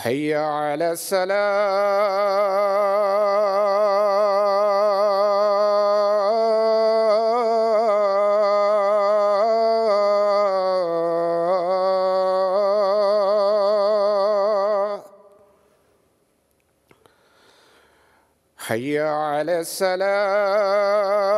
هيا على السلام. هيا على السلام.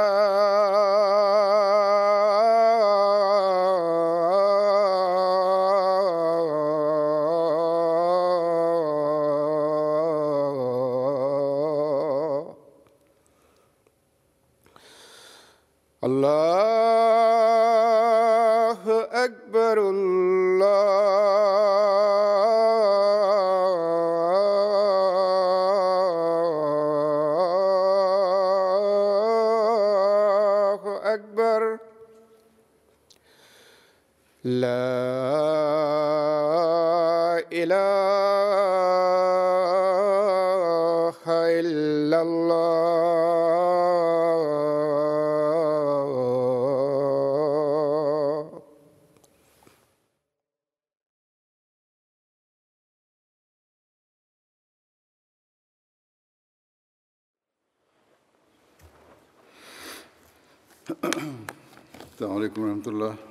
لا إله إلا الله. السلام عليكم ورحمة الله.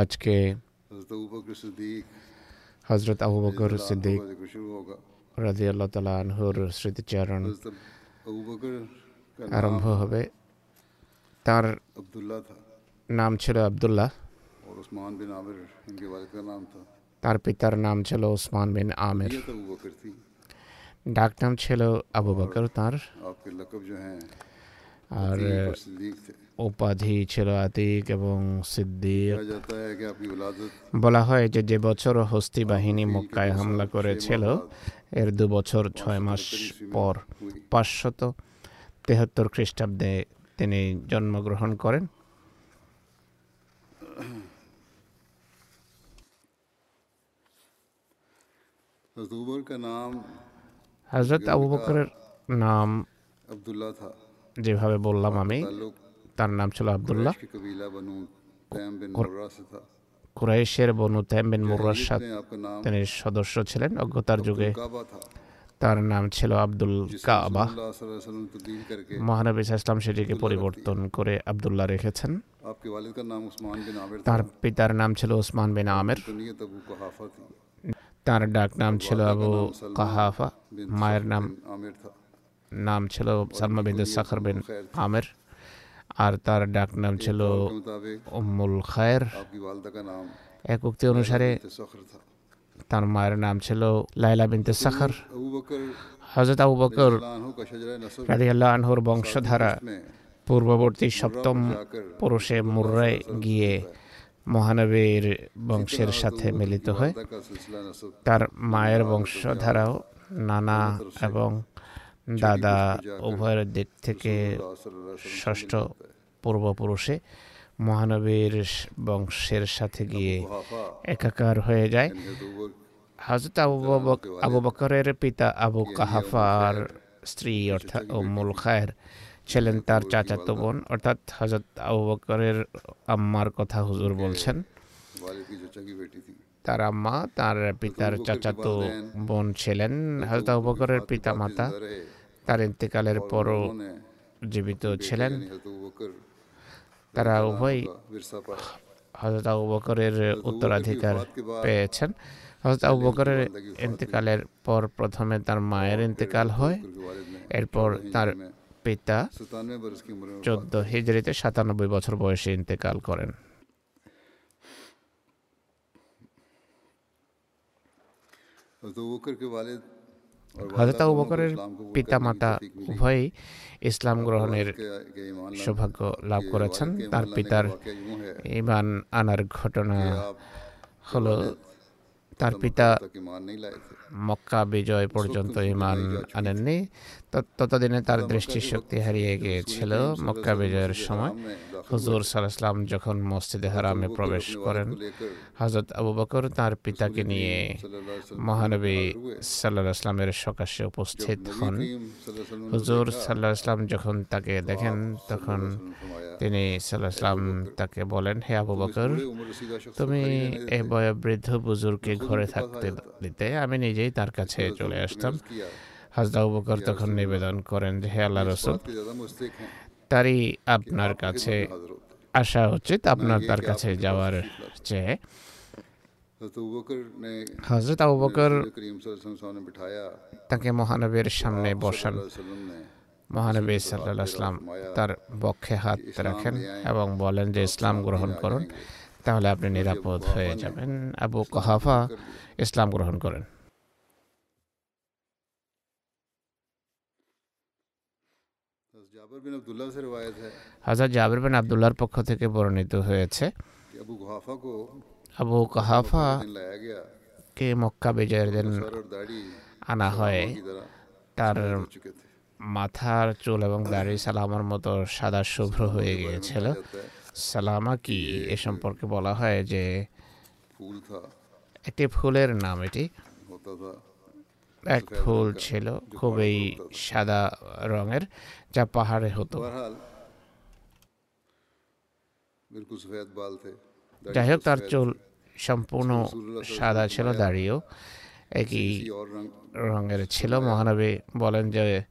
আজকে হজরত আবু বকর সিদ্দিক রাজি আল্লাহ তালা আনহুর স্মৃতিচারণ আরম্ভ হবে। তার নাম ছিল আবদুল্লাহ। তার পিতার নাম ছিল ওসমান বিন আমির। ডাক নাম ছিল আবু বকর। তার আর উপাধি ছিল আতিক এবং সিদ্দিক। বলা হয় যে যে বছর হস্তি বাহিনী মক্কায় হামলা করেছিল এর দু বছর ছয় মাস পর পাঁচশত তেহাত্তর খ্রিস্টাব্দে তিনি জন্মগ্রহণ করেন। হজরত আবু বকরের নাম আবদুল্লাহ যেভাবে বললাম আমি তার নাম ছিল আবদুল্লাহ। কুরাইশের বনু তেমবেন মুরাসাদ তিনি সদস্য ছিলেন অজ্ঞতার যুগে। তার নাম ছিল আব্দুল কাবা। মহানবী ইসলাম সেটিকে পরিবর্তন করে আবদুল্লাহ রেখেছেন। তার পিতার নাম ছিল ওসমান বিন আমের। তার ডাক নাম ছিল আবু কাহাফা। মায়ের নাম নাম ছিল সালমা বিন্দু সাখর বিন আমের। আর তার ডাক নাম ছিল উম্মুল খায়ের। এক উক্তি অনুসারে তার মায়ের নাম ছিল লাইলা বিন সাখর। হজরত আবু বকর রাদিয়াল্লাহু আনহুর বংশধারা পূর্ববর্তী সপ্তম পুরুষে মুর্রায় গিয়ে মহানবীর বংশের সাথে মিলিত হয়। তার মায়ের বংশধারাও নানা এবং দাদা উভয়ের দিক থেকে ষষ্ঠ পূর্বপুরুষে মহানবীর বংশের সাথে গিয়ে একাকার হয়ে যায়। হজরত আবু আবু বকরের পিতা আবু কাহাফার স্ত্রী অর্থাৎ উম্মুল খায়ের ছিলেন তার চাচাতো বোন। অর্থাৎ হজরত আবু বকরের আম্মার কথা হুজুর বলছেন। তার আম্মা তার পিতার চাচাতো বোন ছিলেন। হজরত আবু বকরের পিতা মাতা তার ইন্তেকালের পরও জীবিত ছিলেন। তারা উভয় হজরত আবু বকরের উত্তরাধিকার পেয়েছেন। হজরত আবু বকরের ইন্তেকালের পর প্রথমে তার মায়ের ইন্তেকাল হয়। এরপর তার পিতা চোদ্দ হিজড়িতে সাতানব্বই বছর বয়সে ইন্তেকাল করেন। হজরত হজরত আবু বকরের পিতামাতা উভয়ই ইসলাম গ্রহণের সৌভাগ্য লাভ করেছেন। তার পিতার ইমান আনার ঘটনা হলো, তার পিতা মক্কা বিজয় পর্যন্ত ইমান আনেননি। ততদিনে তার দৃষ্টিশক্তি হারিয়ে গিয়েছিল। মক্কা বিজয়ের সময় হুজুর সালাম যখন মসজিদে হারামে প্রবেশ করেন হজরত আবু বকর তার পিতাকে নিয়ে মহানবী সাল্লাহ আসলামের সকাশে উপস্থিত হন হুজুর সাল্লাহ ইসলাম যখন তাকে দেখেন তখন তিনি সাল্লাহ আসলাম তাকে বলেন হে আবু বকর তুমি এ বয়োবৃদ্ধ বুজুরকে ঘরে থাকতে দিতে আমি নিজেই তার কাছে চলে আসতাম। হাজরা তখন নিবেদন করেন যে হে আল্লাহ রসুল তারই আপনার কাছে আসা উচিত আপনার তার কাছে যাওয়ার চেয়ে। হজরত আবু বকর তাকে মহানবীর সামনে বসান। মহানবী সাল্লাহ তার বক্ষে হাত রাখেন এবং বলেন যে ইসলাম গ্রহণ করুন। তাহলে আপনি নিরাপদ হয়ে যাবেন। আবু কহাফা ইসলাম গ্রহণ করেন। হাজার জাবির বিন আবদুল্লাহর পক্ষ থেকে বর্ণিত হয়েছে। আবু কাহাফা কে? মক্কা বিজয়ের দিন আনা হয়। তার মাথার চুল এবং দাড়ি সালামার মতো সাদা শুভ্র হয়ে গিয়েছিল। সালামা কি? এ সম্পর্কে বলা হয় যে একটি ফুলের নাম এটি। এক ফুল ছিল খুবই সাদা রঙের যা পাহাড়ে হতো। যাই হোক তার চুল সম্পূর্ণ সাদা ছিল দাঁড়িয়েও একই রঙের ছিল। মহানবী বলেন যে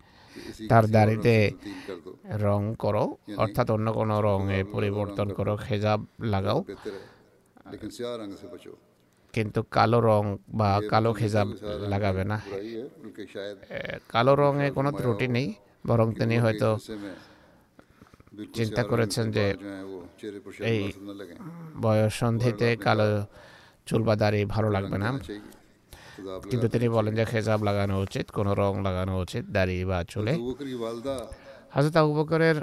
তার দাড়িতে রং করো অর্থাৎ অন্য কোনো রঙে পরিবর্তন করো। খেজাব লাগাও। কিন্তু কালো রং বা কালো খেজাব লাগাবে না। কালো রঙে কোনো ত্রুটি নেই বরং তিনি হয়তো চিন্তা করেছেন যে এই বয়স সন্ধিতে কালো চুল বা দাড়ি ভালো লাগবে না। কিন্তু তিনি বলেন যে খেজাব লাগানো উচিত কোনো রং লাগানো উচিত দাড়ি বা চুলে। হাজরত আবু বকরের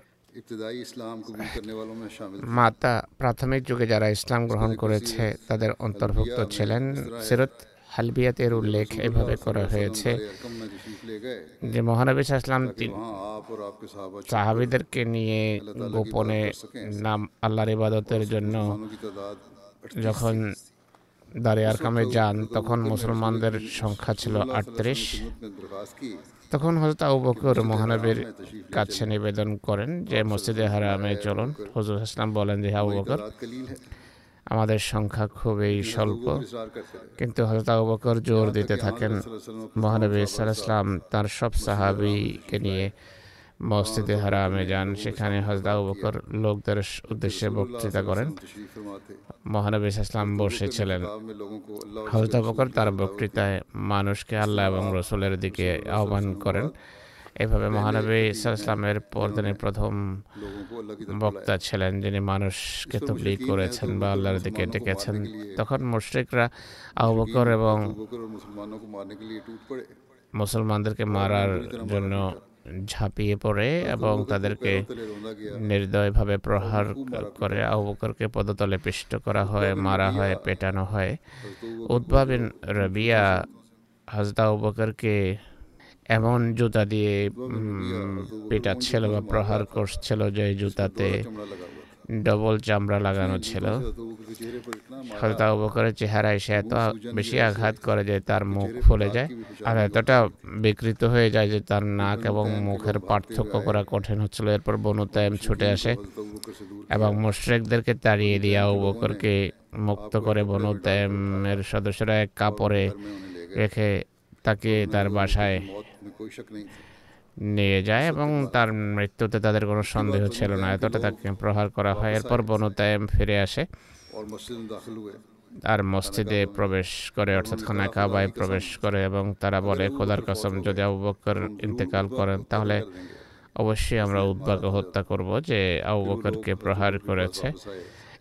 মাতা প্রাথমিক যুগে যারা ইসলাম গ্রহণ করেছে তাদের অন্তর্ভুক্ত ছিলেন সিরত হালবিয়াতের উল্লেখ এভাবে করা হয়েছে যে মহানবী সাহসলাম সাহাবিদেরকে নিয়ে গোপনে নাম আল্লাহর ইবাদতের জন্য যখন দারে আরকামে যান তখন মুসলমানদের সংখ্যা ছিল আটত্রিশ। তখন হজরত আবু বকর মহানবীর কাছে নিবেদন করেন যে মসজিদে হারামে চলুন। হজরত ইসলাম বলেন যে হ্যাঁ, আবু বকর আমাদের সংখ্যা খুবই স্বল্প। কিন্তু হজরত আবু বকর জোর দিতে থাকেন। মহানবী সাল্লাহ ইসলাম তার সব সাহাবিকে নিয়ে মসজিদে হারামে যান, সেখানে হজদা বকর লোকদের উদ্দেশ্যে বক্তৃতা করেন। মহানবী ইসলাম বসেছিলেন। হজদা বকর তার বক্তৃতায় মানুষকে আল্লাহ এবং রসুলের দিকে আহ্বান করেন। এভাবে মহানবী ইসলামের পরদিনের প্রথম বক্তা ছিলেন যিনি মানুষকে তবলি করেছেন বা আল্লাহর দিকে ডেকেছেন। তখন মুশ্রিকরা আহবকর এবং মুসলমানদেরকে মারার জন্য ঝাঁপিয়ে পড়ে এবং তাদেরকে নির্দয়ভাবে প্রহার করে আবুবকরকে পদতলে পিষ্ট করা হয় মারা হয় পেটানো হয়। উদ্ভাবিন রবিয়া হাজদা আবুবকরকে এমন জুতা দিয়ে পেটাচ্ছিল বা প্রহার করছিল যে জুতাতে ডবল চামড়া লাগানো ছিল। হজরত আবু বকরের চেহারায় সে এত বেশি আঘাত করে যে তার মুখ ফুলে যায় আর এতটা বিকৃত হয়ে যায় যে তার নাক এবং মুখের পার্থক্য করা কঠিন হচ্ছিল। এরপর বনু তাইম ছুটে আসে এবং মুশরেকদেরকে তাড়িয়ে দিয়ে আবু বকরকে মুক্ত করে বনু তাইমের সদস্যরা এক কাপড়ে রেখে তাকে তার বাসায় নিয়ে যায় এবং তার মৃত্যুতে তাদের কোনো সন্দেহ ছিল না। এতটা তাকে প্রহার করা হয়। এরপর বনুতায়েম ফিরে আসে। আর মসজিদে প্রবেশ করে অর্থাৎ খানা কাবায় প্রবেশ করে এবং তারা বলে খোদার কসম যদি আবু বকর ইন্তেকাল করেন তাহলে অবশ্যই আমরা উদ্বাকে হত্যা করব যে আবু বকরকে প্রহার করেছে।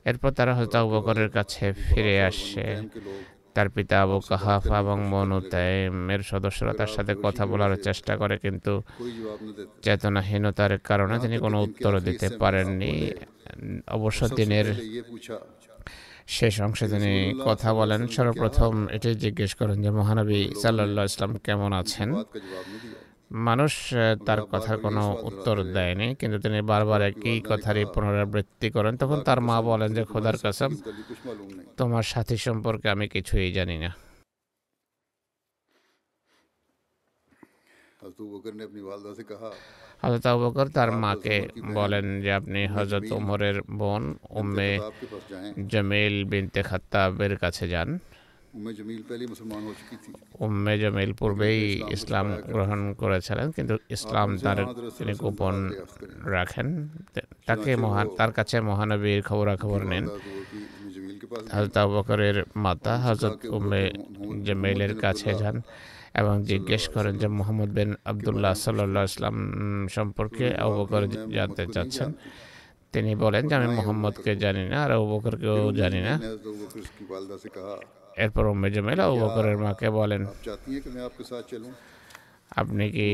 এরপর তারা হয়তো আবু বকরের কাছে ফিরে আসে। তার পিতা আবু কাহাফ এবং বনু তাইমের সদস্যরা তার সাথে কথা বলার চেষ্টা করে কিন্তু চেতনাহীনতার কারণে তিনি কোনো উত্তর দিতে পারেননি অবশ্য দিনের শেষ অংশে তিনি কথা বলেন সর্বপ্রথম এটাই জিজ্ঞেস করেন যে মহানবী সাল্লাহ ইসলাম কেমন আছেন মানুষ তার কথার কোনো উত্তর দেয়নি কিন্তু তিনি বারবার একই কথারই পুনরাবৃত্তি করেন। তখন তার মা বলেন যে খোদার কাসম তোমার সাথী সম্পর্কে আমি কিছুই জানি না। হজরত আবুবকর তার মাকে বলেন যে আপনি হজরত উমরের বোন উম্মে জমিল বিনতে খাত্তাবের কাছে যান। উম্মে জমিল পূর্বেই ইসলাম গ্রহণ করেছিলেন কিন্তু ইসলাম তার তিনি গোপন রাখেন তাকে মহান তার কাছে মহানবীর খবরাখবর নেন হজরত আবকরের মাতা হজরত উম্মে জমিলের কাছে যান এবং জিজ্ঞেস করেন যে মোহাম্মদ বিন আবদুল্লাহ সাল্লাহ ইসলাম সম্পর্কে আবকর জানতে চাচ্ছেন তিনি বলেন যে আমি মোহাম্মদকে জানি না আর আবকরকেও জানি না এরপরও মেজমেলা উপকরণের মাকে বলেন আপনি কি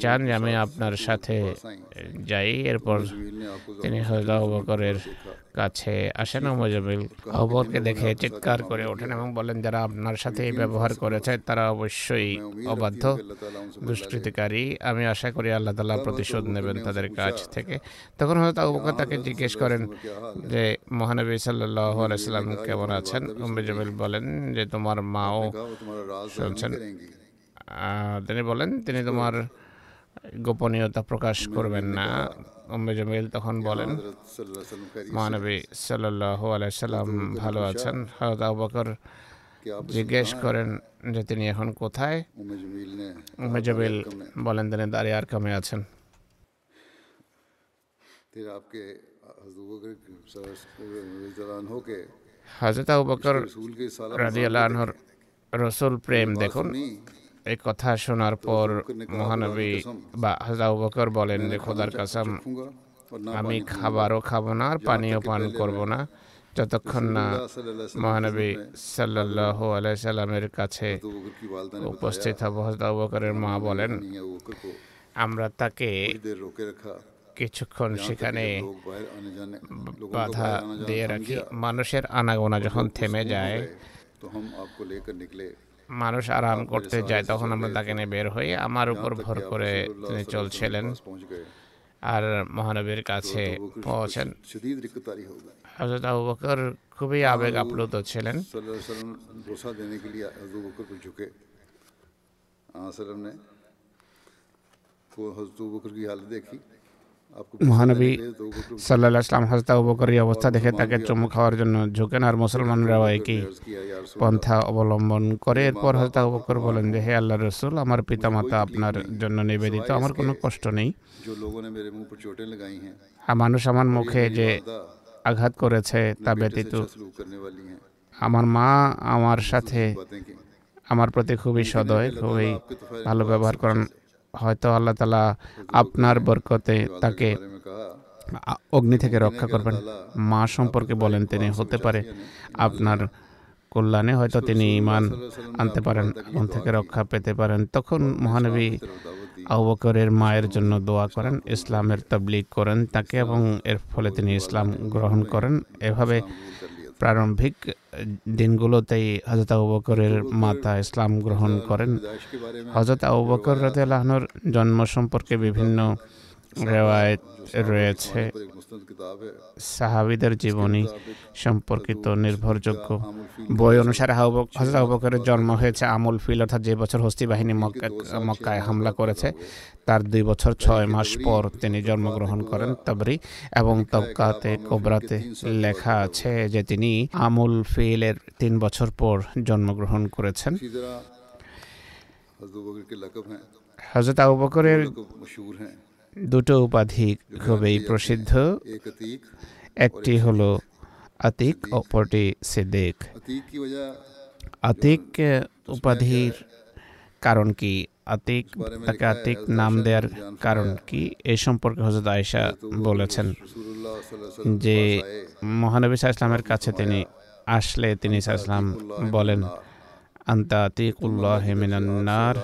চান যে আমি আপনার সাথে যাই। এরপর তিনি হজলাহবকরের কাছে আসেন মোজামিল অবরকে দেখে চিৎকার করে ওঠেন এবং বলেন, যারা আপনার সাথে ব্যবহার করেছে, তারা অবশ্যই অবাধ্য, দুষ্কৃতিকারী। আমি আশা করি আল্লাহ তালা প্রতিশোধ নেবেন তাদের কাছ থেকে। তখন হয়তো আবু তাকে জিজ্ঞেস করেন যে, মহানবী সাল্লাহ আলাইসাল্লাম কেমন আছেন? মোজামিল বলেন যে, তোমার মাও শুনছেন। তিনি বলেন, তিনি তোমার গোপনীয়তা প্রকাশ করবেন না। অম্বে জমিল তখন বলেন মহানবী সাল্লাহ আলাইসাল্লাম ভালো আছেন? হয়তো আবাকর জিজ্ঞেস করেন যে তিনি এখন কোথায়? জমিল বলেন তিনি দাঁড়িয়ে আর কামে আছেন? হজরত রাজি আল্লাহর রসুল প্রেম দেখুন। এই কথা শোনার পর মহানবী বা হাজাউ বকর বলেন যে খোদার কাসাম, আমি খাবারও খাব না আর পানীয় পান করব না। যতক্ষণ না মহানবী সাল্লাহ সাল্লামের কাছে উপস্থিত হব হাজাউ বকরের মা বলেন, আমরা তাকে কিছুক্ষণ সেখানে বাধা দিয়ে রাখি। মানুষের আনাগোনা যখন থেমে যায় মানুষ আরাম করতে যায় তখন আমরা তাকে নিয়ে বের হই। আমার উপর ভর করে তিনি চলছিলেন আর মহানবীর কাছে পৌঁছেন। হজরত আবু বকর খুবই আবেগ আপ্লুত ছিলেন। হালত দেখি মহানবী সাল্লাহ ইসলাম উপকারী অবস্থা দেখে তাকে চুমু খাওয়ার জন্য ঝুঁকেন। আর মুসলমানরাও একই পন্থা অবলম্বন করে। এরপর হজরত উপকর বলেন যে, হে আল্লাহ রসুল, আমার পিতামাতা আপনার জন্য নিবেদিত। আমার কোনো কষ্ট নেই। মানুষ আমার মুখে যে আঘাত করেছে তা ব্যতীত আমার মা আমার সাথে আমার প্রতি খুবই সদয়, খুবই ভালো ব্যবহার করেন। হয়তো আল্লাহ তালা আপনার বরকতে তাকে অগ্নি থেকে রক্ষা করবেন। মা সম্পর্কে বলেন তিনি হতে পারে আপনার কল্যাণে হয়তো তিনি ইমান আনতে পারেন আগুন থেকে রক্ষা পেতে পারেন। তখন মহানবী আবকরের মায়ের জন্য দোয়া করেন ইসলামের তাবলিগ করেন তাকে এবং এর ফলে তিনি ইসলাম গ্রহণ করেন। এভাবে প্রারম্ভিক দিনগুলোতেই হজরত আবুবকরের মাতা ইসলাম গ্রহণ করেন। হজরত আবুবকর রাতে জন্ম সম্পর্কে বিভিন্ন রেওয়ায়ত রয়েছে। সাহাবিদের জীবনী সম্পর্কিত নির্ভরযোগ্য বই অনুসারে হজরত আবুবকরের জন্ম হয়েছে আমুল ফিল অর্থাৎ যে বছর হস্তি বাহিনী মক্কায় হামলা করেছে। তার দুই বছর ছয় মাস পর তিনি জন্মগ্রহণ করেন তবরি। এবং তবকাতে কোবরাতে লেখা আছে যে তিনি আমুল ফিলের তিন বছর পর জন্মগ্রহণ করেছেন। হজরত আবু বকরের দুটো উপাধি খুবই প্রসিদ্ধ। একটি হলো আতিক অপরটি সিদ্দিক। আতিক উপাধির কারণ কি? আতিক তাকে আতিক নাম দেওয়ার কারণ কি? এ সম্পর্কে হজরত আয়েশা বলেছেন যে মহানবী ইসলামের কাছে তিনি আসলে তিনি ইসলাম বলেন আন্তা আতিকুল্লাহ মিনান্নার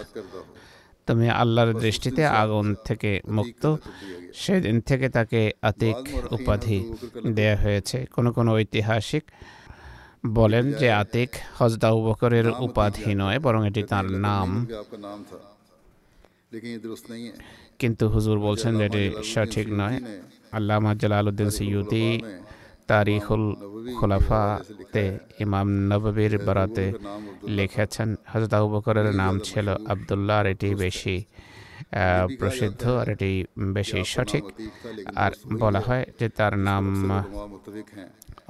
তুমি আল্লাহর দৃষ্টিতে আগুন থেকে মুক্ত। সেদিন থেকে তাকে আতিক উপাধি দেয়া হয়েছে। কোনো কোনো ঐতিহাসিক বলেন যে আতিক হজদা উবকরের উপাধি নয় বরং এটি তার নাম। কিন্তু হুজুর বলছেন যে এটি সঠিক নয়। আল্লাহ মাজ্জাল আলুদ্দিন সৈয়দি তারিখুল খোলাফাতে ইমাম নববীর বরাতে লিখেছেন। হজরত আবু বকরের নাম ছিল আবদুল্লাহ, আর এটি বেশি প্রসিদ্ধ, আর এটি বেশি সঠিক। আর বলা হয় যে তার নাম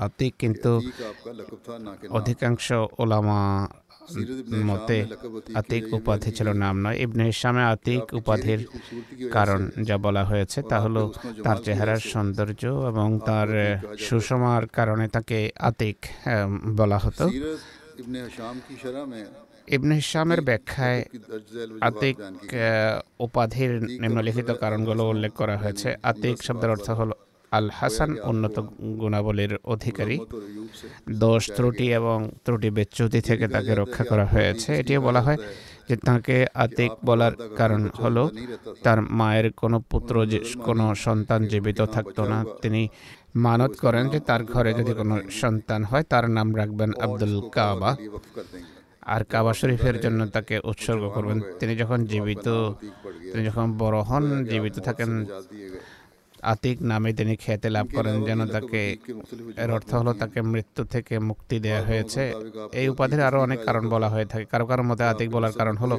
অতিক কিন্তু অধিকাংশ ওলামা মতে আতিক উপাধি ছিল নাম নয়। ইবনে হিসামে আতিক উপাধির কারণ যা বলা হয়েছে তা হলো তার চেহারার সৌন্দর্য এবং তার সুষমার কারণে তাকে আতিক বলা হতো। ইবনে হিসামের ব্যাখ্যায় আতিক উপাধির নিম্নলিখিত কারণগুলো উল্লেখ করা হয়েছে। আতিক শব্দের অর্থ হলো আল হাসান উন্নত গুণাবলীর অধিকারী। দোষ ত্রুটি এবং ত্রুটি বেচ্যুতি থেকে তাকে রক্ষা করা হয়েছে এটিও বলা হয় যে তাকে আতিক বলার কারণ হলো তার মায়ের কোনো পুত্র কোনো সন্তান জীবিত থাকতো না তিনি মানত করেন যে তার ঘরে যদি কোনো সন্তান হয় তার নাম রাখবেন আব্দুল কাবা। আর কাবা শরীফের জন্য তাকে উৎসর্গ করবেন। তিনি যখন জীবিত তিনি যখন বড় হন জীবিত থাকেন আতিক নামে তিনি খ্যাতি লাভ করেন যেন তাকে এর অর্থ হলো তাকে মৃত্যু থেকে মুক্তি দেওয়া হয়েছে। এই উপাধির আরও অনেক কারণ বলা হয়ে থাকে। কারও কারও মতে আতিক বলার কারণ হলো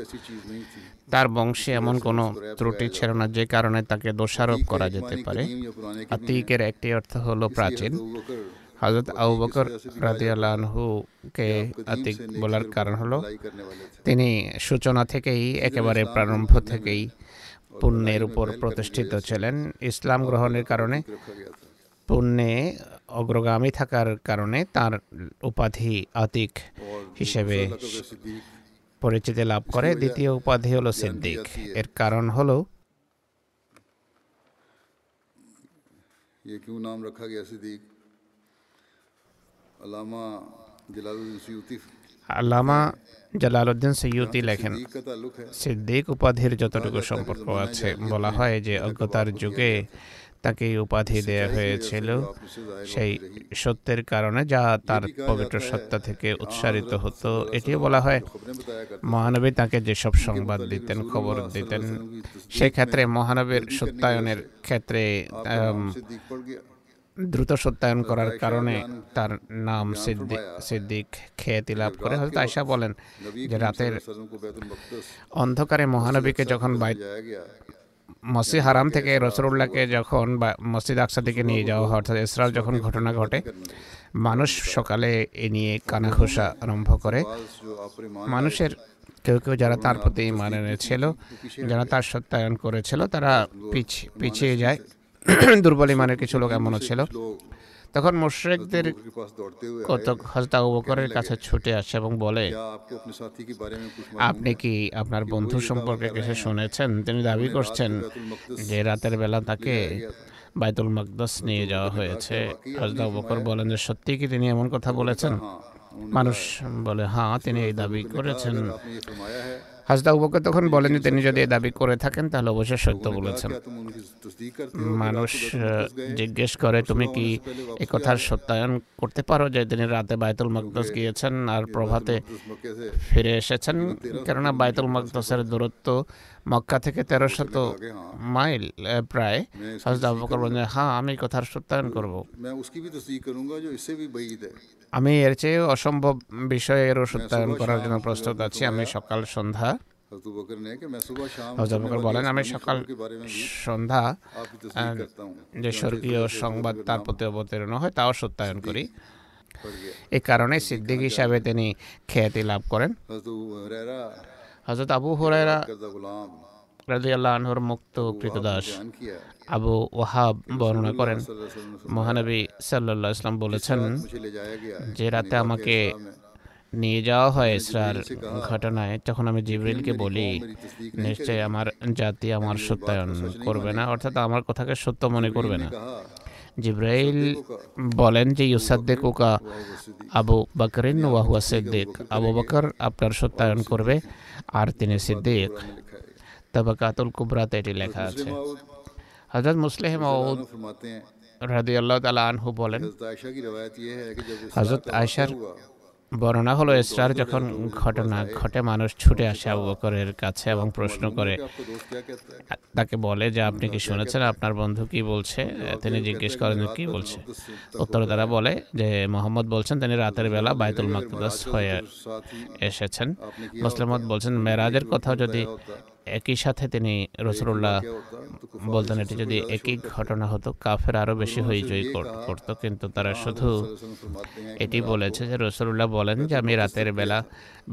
তার বংশে এমন কোনো ত্রুটি ছিল না যে কারণে তাকে দোষারোপ করা যেতে পারে। আতিকের একটি অর্থ হলো প্রাচীন। হজরত আবু বকর রাদিয়ালানহুকে আতিক বলার কারণ হলো তিনি সূচনা থেকেই একেবারে প্রারম্ভ থেকেই পুণ্যের উপর প্রতিষ্ঠিত ছিলেন। ইসলাম গ্রহণের কারণে পুণ্যে অগ্রগামী থাকার কারণে তার উপাধি আতিক হিসেবে পরিচিতি লাভ করে। দ্বিতীয় উপাধি হলো সিদ্দিক। এর কারণ হলো ইয়ে নাম রাখা গিয়া সিদ্দিক। আলামা জলালুদ্দিন আল্লামা জালালউদ্দিন সৈয়দি লেখেন, সিদ্দিক উপাধির যতটুকু সম্পর্ক আছে, বলা হয় যে অজ্ঞতার যুগে তাকে উপাধি দেয়া হয়েছিল। সেই সত্যের কারণে যা তার পবিত্র সত্তা থেকে উৎসারিত হতো এটি বলা হয়। মহানবী তাকে যেসব সংবাদ দিতেন, খবর দিতেন, সেক্ষেত্রে মহানবীর সত্যায়নের ক্ষেত্রে দ্রুত সত্যায়ন করার কারণে তার নাম সিদ্দিক সিদ্দিক খ্যাতি লাভ করে হজরত আয়সা বলেন যে রাতের অন্ধকারে মহানবীকে যখন মসি হারাম থেকে রসরুল্লাহকে যখন মসজিদ আকসা থেকে নিয়ে যাওয়া হয় অর্থাৎ ইসরার যখন ঘটনা ঘটে মানুষ সকালে এ নিয়ে কানাঘোষা আরম্ভ করে মানুষের কেউ কেউ যারা তার প্রতি মানে ছিল যারা তার সত্যায়ন করেছিল তারা পিছিয়ে যায় দুর্বল ইমানের কিছু লোক এমনও ছিল। তখন মুশ্রেকদের কতক হজরত আবু বকরের কাছে ছুটে আসে এবং বলে আপনি কি আপনার বন্ধু সম্পর্কে কিছু শুনেছেন? তিনি দাবি করছেন যে রাতের বেলা তাকে বাইতুল মকদস নিয়ে যাওয়া হয়েছে। হজরত আবু বকর বলেন যে সত্যি কি তিনি এমন কথা বলেছেন? মানুষ বলে হ্যাঁ তিনি এই দাবি করেছেন। হাজদা উবকে তখন বলেন যে তিনি যদি দাবি করে থাকেন তাহলে অবশ্যই সত্য বলেছেন। মানুষ জিজ্ঞেস করে তুমি কি এ কথার সত্যায়ন করতে পারো যে তিনি রাতে বায়তুল মকদস গিয়েছেন আর প্রভাতে ফিরে এসেছেন? কেননা বায়তুল মকদসের দূরত্ব মক্কা থেকে তেরো শত মাইল প্রায়। হজরত বকর বললেন হ্যাঁ আমি কথার সত্যায়ন করব। আমি এর চেয়ে অসম্ভব বিষয়েরও সত্যায়ন করার জন্য প্রস্তুত আছি। আমি সকাল সন্ধ্যা। বলেন আমি সকাল সন্ধ্যা যে স্বর্গীয় সংবাদ তার প্রতি অবতীর্ণ হয় তাও সত্যায়ন করি। এ কারণে সিদ্দিক হিসাবে তিনি খ্যাতি লাভ করেন। হজরত আবু হরাইরা রাজি আনহর মুক্ত কৃতদাস আবু ওহাব বর্ণনা করেন। মহানবী সাল্লাহ ইসলাম বলেছেন যে রাতে আমাকে নিয়ে যাওয়া হয় ইসরার ঘটনায়, তখন আমি জিবরিলকে বলি, নিশ্চয়ই আমার জাতি আমার সত্যায়ন করবে না, অর্থাৎ আমার কথাকে সত্য মনে করবে না। জিব্রাইল বলেন যে ইউসাদ্দেকুকা আবু বাকরিন ওয়াহুয়া সিদ্দিক। আবু বাকর আপনার সত্যায়ন করবে আর তিনি সিদ্দিক। তাবাকাতুল কুবরাতে এটি লেখা আছে। হজরত মুসলেহ মাউদ রাদি আল্লাহ তালা আনহু বলেন হজরত আয়সার বর্ণনা হলো এসরার যখন ঘটনা ঘটে মানুষ ছুটে আসে আবু বকরের কাছে এবং প্রশ্ন করে। তাকে বলে যে আপনি কি শুনেছেন? আপনার বন্ধু কি বলছে? তিনি জিজ্ঞেস করেন কি বলছে? উত্তর তারা বলে যে মোহাম্মদ বলছেন তিনি রাতের বেলা বাইতুল মাকদাস হয়ে এসেছেন। মুসলিমত বলছেন মেরাজের কথাও যদি একই সাথে তিনি রসুল্লাহ বলতেন এটি যদি একই ঘটনা হতো কাফের আরও বেশি হইচই করত। কিন্তু তারা শুধু এটি বলেছে যে রসুল্লাহ বলেন যে আমি রাতের বেলা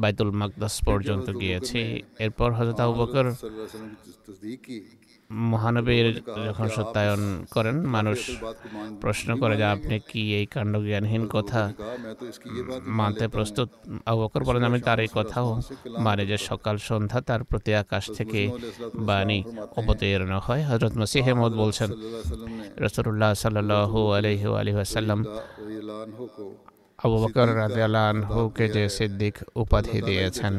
বাইতুল মাকদাস পর্যন্ত গিয়েছি। এরপর হজরত আবু বকর মহানবীর যখন সত্যায়ন করেন মানুষ প্রশ্ন করে যে আপনি কি এই কাণ্ড জ্ঞানহীন কথা মানতে প্রস্তুত অবকর বলেন আমি তার এই কথাও মানে যে সকাল সন্ধ্যা তার প্রতি আকাশ থেকে বাণী অবতীর্ণ হয়। হজরত মসি হেমদ বলছেন রসুল্লাহ সাল্লাহ আলহি আলহ আসাল্লাম আবু বকর রাজিয়াল আনহুকে যে সিদ্দিক উপাধি দিয়েছেন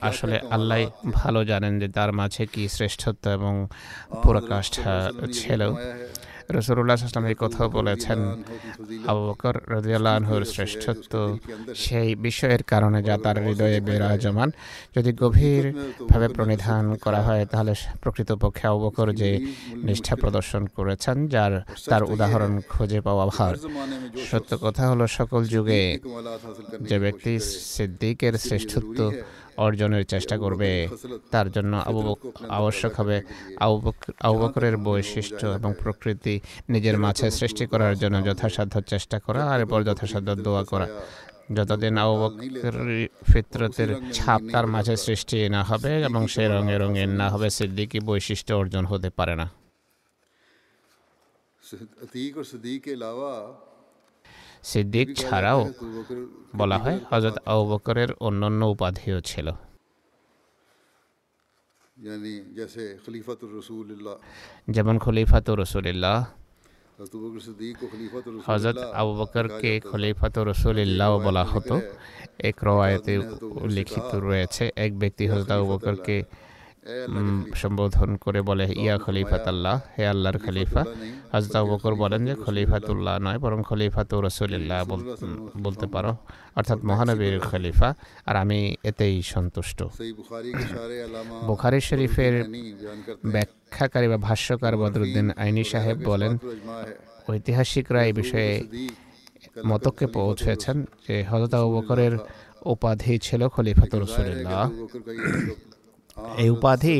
আসলে আল্লাহ ভালো জানেন যে তার মাঝে কি শ্রেষ্ঠত্ব এবং পরাকাষ্ঠা ছিল। রসুল্লাহ আসলাম এই কথাও বলেছেন। আবু বকর রাজিয়াল্লাহ আনহুর শ্রেষ্ঠত্ব সেই বিষয়ের কারণে যা তার হৃদয়ে বিরাজমান। যদি গভীরভাবে প্রণিধান করা হয়, তাহলে প্রকৃতপক্ষে আবু বকর যে নিষ্ঠা প্রদর্শন করেছেন, যার তার উদাহরণ খুঁজে পাওয়া ভার। সত্য কথা হলো, সকল যুগে যে ব্যক্তি সিদ্দিকের শ্রেষ্ঠত্ব অর্জনের চেষ্টা করবে। তার জন্য আবশ্যক হবে। আবুবকরের বৈশিষ্ট্য এবং প্রকৃতি নিজের মাঝে সৃষ্টি করার জন্য যথাসাধ্য চেষ্টা করা আর এরপর যথাসাধ্য দোয়া করা। যতদিন আবুবকর ফিতরতের ছাপ তার মাঝে সৃষ্টি না হবে এবং সে রঙে রঙে না হবে, সিদ্দিকি বৈশিষ্ট্য অর্জন হতে পারে না। সিদ্দিক ছাড়াও বলা হয় হজরত আবু বকরের অন্যান্য উপাধিও ছিল। যেমন খলিফাতুর রসুলিল্লাহ। হজরত আবু বকরকে খলিফাত রসুলিল্লাহ বলা হতো। এক রায়তে উল্লিখিত রয়েছে এক ব্যক্তি হজরত আবু বকরকে সম্বোধন করে বলে ইয়া খলিফাতাল্লাহ হে আল্লাহর খলিফা। হাজরত বকর বলেন যে খলিফাতুল্লাহ নয় বরং খলিফাতু রসুলিল্লাহ বলতে পারো। অর্থাৎ মহানবীর খলিফা আর আমি এতেই সন্তুষ্ট। বুখারি শরীফের ব্যাখ্যাকারী বা ভাষ্যকার বদরুদ্দিন আইনি সাহেব বলেন ঐতিহাসিকরা এই বিষয়ে মতককে পৌঁছেছেন যে হজরত আবু বকরের উপাধি ছিল খলিফাতুর রসুলিল্লাহ। এই উপাধি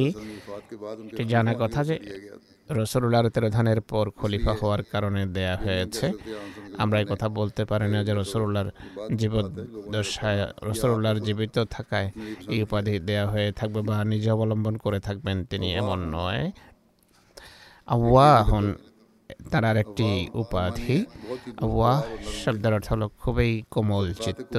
জানা কথা যে রসুল্লাহ তেরোধানের পর খলিফা হওয়ার কারণে দেয়া হয়েছে আমরা এই কথা বলতে পারি না যে রসুল্লাহর দশায় রসুল্লাহর জীবিত থাকায় এই উপাধি দেয়া হয়ে থাকবে বা নিজে অবলম্বন করে থাকবেন তিনি এমন নয় আওয়াহন তার আর একটি উপাধি। ওয়াহ শব্দের অর্থ হল খুবই কোমল চিত্ত।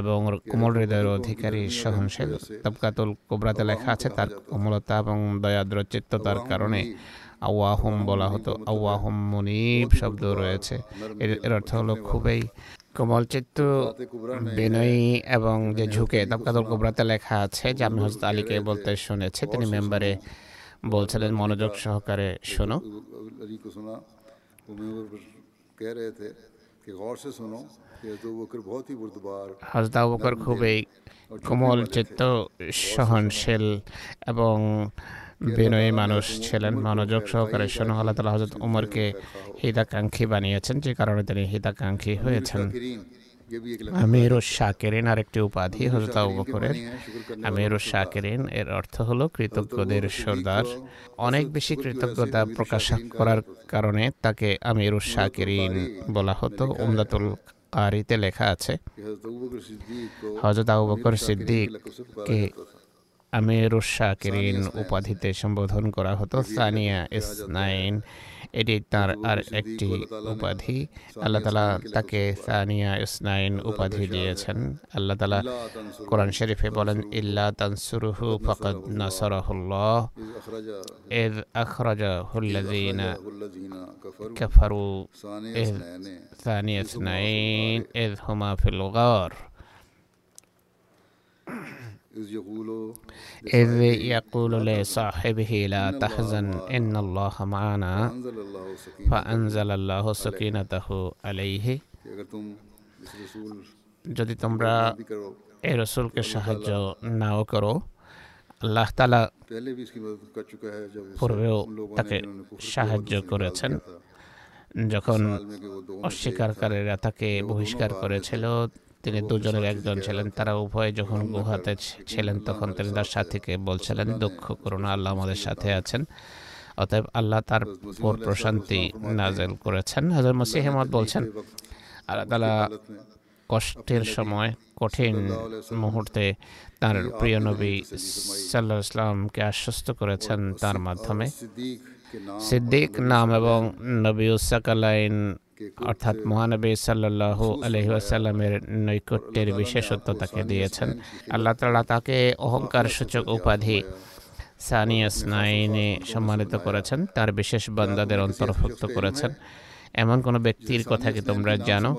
এবং কোমল হৃদয়ের অধিকারী সহনশীল। তবকাতুল কোবরাতে লেখা আছে তার কোমলতা এবং দয়াদ্র চিত্ততার কারণে। আওয়াহম বলা হতো আওয়াহম মুনিব শব্দ রয়েছে। এর অর্থ হলো খুবই কোমল চিত্ত বিনয়ী এবং যে ঝুঁকে তবকাতুল কোবরাতে লেখা আছে যে আমি হজরত আলীকে বলতে শুনেছি তিনি মেম্বারে বলছিলেন মনোযোগ সহকারে শোনো। হজরত আবু বকর খুবই কোমল চিত্ত সহনশীল এবং বিনয়ী মানুষ ছিলেন মনোযোগ সহকারে শোনো আল্লাহ তালা হজরত উমরকে হিতাকাঙ্ক্ষী বানিয়েছেন যে কারণে তিনি হিতাকাঙ্ক্ষী হয়েছেন আমিরুস শাকেরিন আরেকটি উপাধি হজরত আবু বকরের। আমিরুস শাকেরিন এর অর্থ হলো কৃতজ্ঞদের সর্দার। অনেক বেশি কৃতজ্ঞতা প্রকাশ করার কারণে তাকে আমিরুস শাকেরিন বলা হতো। উমদাতুল কারিতে লেখা আছে। হজরত আবু বকর সিদ্দিককে আমিরুস শাকেরিন উপাধিতে সম্বোধন করা হতো। সানিয়া ইসনাইন এটি তার আর একটি উপাধি। আল্লাহ তালা তাকে সানিয়া ইসনাইন উপাধি দিয়েছেন। আল্লাহ তালা কোরআন শরীফে বলেন ইল্লা তানসুরুহু ফকদ নাসরাহুল্লাহ। এদ আখরাজা হুল্লাদিনা কাফারু এদ সানিয়া ইসনাইন এদ হুমা ফিল গার إذ يقول لصاحبه لا تحزن إن الله معنا. فأنزل الله سكينته عليه. যদি তোমরা এ রসুলকে সাহায্য নাও করো আল্লাহ তালা পূর্বেও তাকে সাহায্য করেছেন যখন অস্বীকারকারীরা তাকে বহিষ্কার করেছিল তিনি দুজনের একজন ছিলেন তারা উভয়ে যখন গুহাতে ছিলেন তখন তিনি তার সাথীকে বলছিলেন দুঃখ করুন আল্লাহ আমাদের সাথে আছেন। অতএব আল্লাহ তার উপর প্রশান্তি নাজেল করেছেন। হজর মসিহমদ বলছেন আল্লাহ তালা কষ্টের সময় কঠিন মুহূর্তে তার প্রিয় নবী সাল্লাহ ইসলামকে আশ্বস্ত করেছেন তার মাধ্যমে। সিদ্দিক নাম এবং নবী উসাকালাইন অর্থাৎ মহানবী সাল্লাহ আলহি নৈকট্যের বিশেষত্ব তাকে দিয়েছেন। আল্লাহ তালা তাকে অহংকার সূচক উপাধি সানিয়াস নাইনে সম্মানিত করেছেন। তার বিশেষ বান্দাদের অন্তর্ভুক্ত করেছেন। এমন কোনো ব্যক্তির কথা কি তোমরা জানো?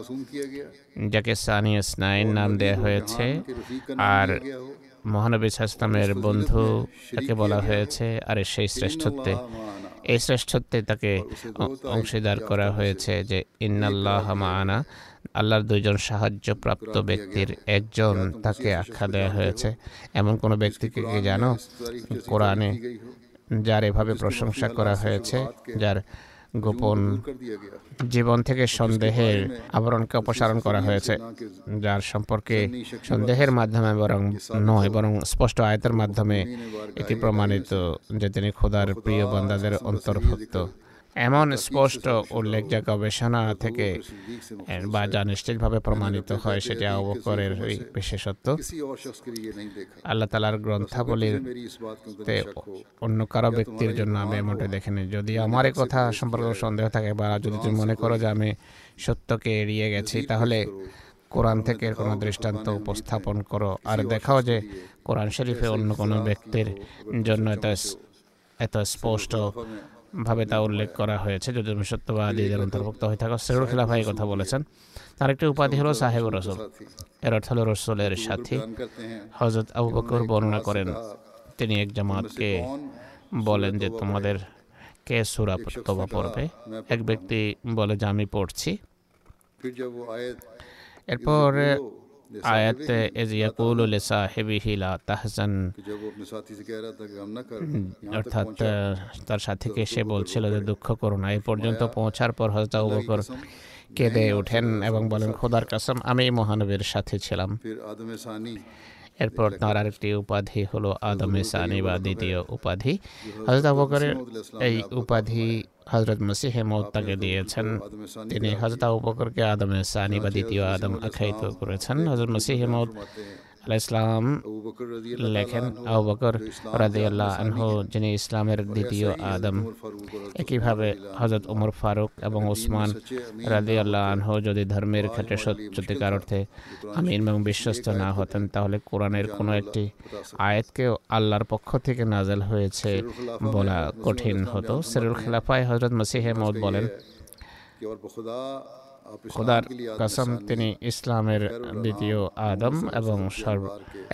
যাকে সানিয়াস নাইন নাম দেয়া হয়েছে। আর মহানবী সাস্তামের বন্ধু তাকে বলা হয়েছে আর সেই শ্রেষ্ঠত্বে এই শ্রেষ্ঠত্বে তাকে অংশীদার করা হয়েছে যে ইন্নাল্লাহ মাআনা আল্লাহর দুইজন সাহায্যপ্রাপ্ত ব্যক্তির একজন তাকে আখ্যা দেওয়া হয়েছে। এমন কোনো ব্যক্তিকে কি জানো? কোরআনে যার এভাবে প্রশংসা করা হয়েছে যার গোপন জীবন থেকে সন্দেহের আবরণকে অপসারণ করা হয়েছে, যার সম্পর্কে সন্দেহের মাধ্যমে বরং নয়, বরং স্পষ্ট আয়তের মাধ্যমে এটি প্রমাণিত যে তিনি খোদার প্রিয় বন্দাদের অন্তর্ভুক্ত। এমন স্পষ্ট উল্লেখযোগ্য গবেষণা থেকে বা যা নিশ্চিতভাবে প্রমাণিত হয় সেটি অবকরের বিশেষত্ব। আল্লাহ তালার গ্রন্থাবলীর অন্য কারও ব্যক্তির জন্য আমি এমনটা দেখিনি। যদি আমার কথা সম্পর্কে সন্দেহ থাকে বা যদি তুমি মনে করো যে আমি সত্যকে এড়িয়ে গেছি তাহলে কোরআন থেকে কোনো দৃষ্টান্ত উপস্থাপন করো। আর দেখাও যে কোরআন শরীফে অন্য কোনো ব্যক্তির জন্য এত এত স্পষ্ট ভাবে তা উল্লেখ করা হয়েছে। যদি তুমি সত্যবাদীদের অন্তর্ভুক্ত হয়ে থাকো সেরুল খিলাফা এই কথা বলেছেন। তার একটি উপাধি হলো সাহেব রসুল। এর অর্থ হলো রসুলের সাথী। হজরত আবু বকর বর্ণনা করেন তিনি এক জামাতকে বলেন যে তোমাদের কে সুরা তবা পড়বে? এক ব্যক্তি বলে যে আমি পড়ছি। এরপর আয়াতে এজিয়াকুল সাহেবিহিলা তাহসান অর্থাৎ তার সাথে কে সে বলছিল যে দুঃখ করো না এই পর্যন্ত পৌঁছার পর হজরত আবু বকর কেঁদে ওঠেন এবং বলেন খোদার কাসম আমি মহানবীর সাথে ছিলাম এরপর তার আরেকটি উপাধি হলো আদমে সানি বা দ্বিতীয় উপাধি হজরত আবুবকরের এই উপাধি হজরত মসিহে মত তাকে দিয়েছেন তিনি হজরত আবুবকরকে আদমে সানি বা দ্বিতীয় আদম আখ্যায়িত করেছেন হজরত মসিহে মত ইসলাম লেখেন আবকর রাদিয়াল্লাহ আনহু, যিনি ইসলামের দ্বিতীয় আদম। একইভাবে হজরত উমর ফারুক এবং ওসমান রাদিয়াল্লাহ আনহু যদি ধর্মের ক্ষেত্রে সত্যিকার অর্থে আমিন এবং বিশ্বস্ত না হতেন, তাহলে কোরআনের কোনো একটি আয়াতকেও আল্লাহর পক্ষ থেকে নাজেল হয়েছে বলা কঠিন হতো। সেরুল খেলাফায় হজরত মসিহে মত বলেন খোদার কসম, তিনি ইসলামের দ্বিতীয় আদম এবং সর্ব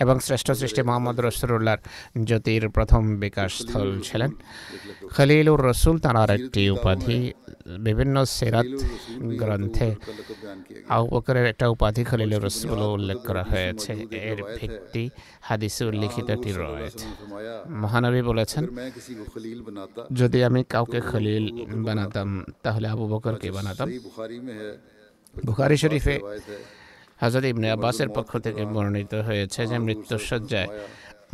এবং শ্রেষ্ঠ সৃষ্টি মোহাম্মদ রসুল্লাহর জ্যোতির প্রথম বিকাশস্থল ছিলেন। খালিলুর রসুল তাঁর একটি উপাধি বিভিন্ন সেরাত গ্রন্থে আবু বকরের একটা উপাধি খলিল রসুল উল্লেখ করা হয়েছে। এর ভিত্তি হাদিসে উল্লিখিতটি রয়েছে। মহানবী বলেছেন যদি আমি কাউকে খলিল বানাতাম তাহলে আবু বকরকে বানাতাম। বুখারি শরীফে হজরত ইবনে আব্বাসের পক্ষ থেকে বর্ণিত হয়েছে যে মৃত্যুসজ্জায়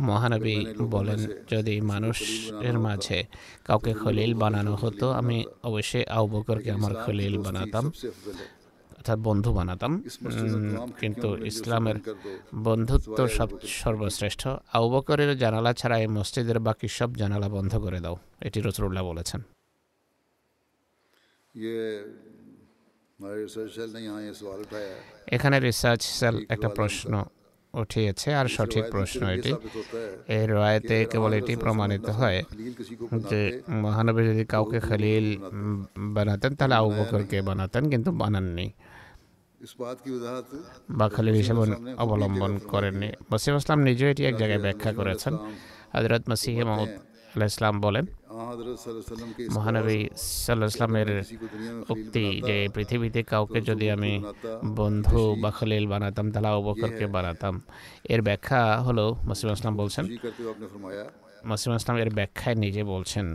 মহানবী বলেন যদি মানুষের মাঝে কাউকে খলিল বানানো হতো আমি অবশ্যই আউবকরকে আমার খলিল বানাতাম অর্থাৎ বন্ধু বানাতাম। কিন্তু ইসলামের বন্ধুত্ব সব সর্বশ্রেষ্ঠ। আউবকরের জানালা ছাড়া এই মসজিদের বাকি সব জানালা বন্ধ করে দাও এটি রসুল্লাহ বলেছেন। এখানে রিসার্চ সেল একটা প্রশ্ন উঠিয়েছে আর সঠিক প্রশ্ন এটি এই রায়তে কেবল এটি প্রমাণিত হয় যে মহানবী যদি কাউকে খালিল বানাতেন। তাহলে আবু বকরকে বানাতেন কিন্তু বানাননি। বা খালিল হিসেবে অবলম্বন করেননি। মসিম ইসলাম নিজেও এটি এক জায়গায় ব্যাখ্যা করেছেন। হজরত মাসিহ মাহমুদ আলাহ ইসলাম বলেন মহানবী সাল্লাহ ইসলামের উক্তি যে পৃথিবীতে কাউকে যদি আমি বন্ধু বা খলিল বানাতাম তাহলে অবকরকে বানাতাম এর ব্যাখ্যা হলো মুসলিম ইসলাম বলছেন মুসলিম ইসলাম এর ব্যাখ্যায় নিজে বলছেন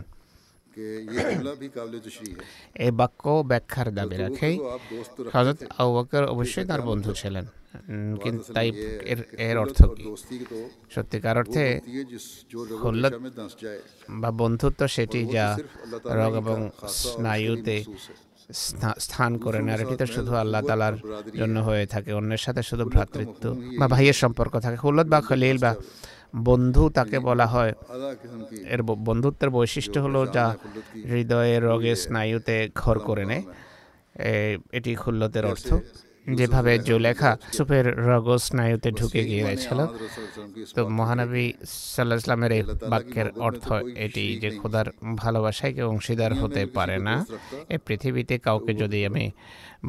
এই বাক্য ব্যাখ্যার দাবি রাখে হজরত আবু বকর অবশ্যই তার বন্ধু ছিলেন কিন্তু তাই এর এর অর্থ কি? সত্যিকার অর্থে খুল্লত বা বন্ধুত্ব সেটি যা রোগ এবং স্নায়ুতে স্থান করে না এটি তো শুধু আল্লাহ তালার জন্য হয়ে থাকে অন্যের সাথে শুধু ভ্রাতৃত্ব বা ভাইয়ের সম্পর্ক থাকে। হুল্লত বা খলিল বা বন্ধু তাকে বলা হয়। এর বন্ধুত্বের বৈশিষ্ট্য হলো যা হৃদয়ে রগে স্নায়ুতে ঘর করে নেয়। এটি খুল্লতের অর্থ। যেভাবে জুলেখা সুপের রগ স্নায়ুতে ঢুকে গিয়েছিল তো মহানবী সাল্লাহ ইসলামের এই বাক্যের অর্থ এটি যে খোদার ভালোবাসায় কেউ অংশীদার হতে পারে না এই পৃথিবীতে কাউকে যদি আমি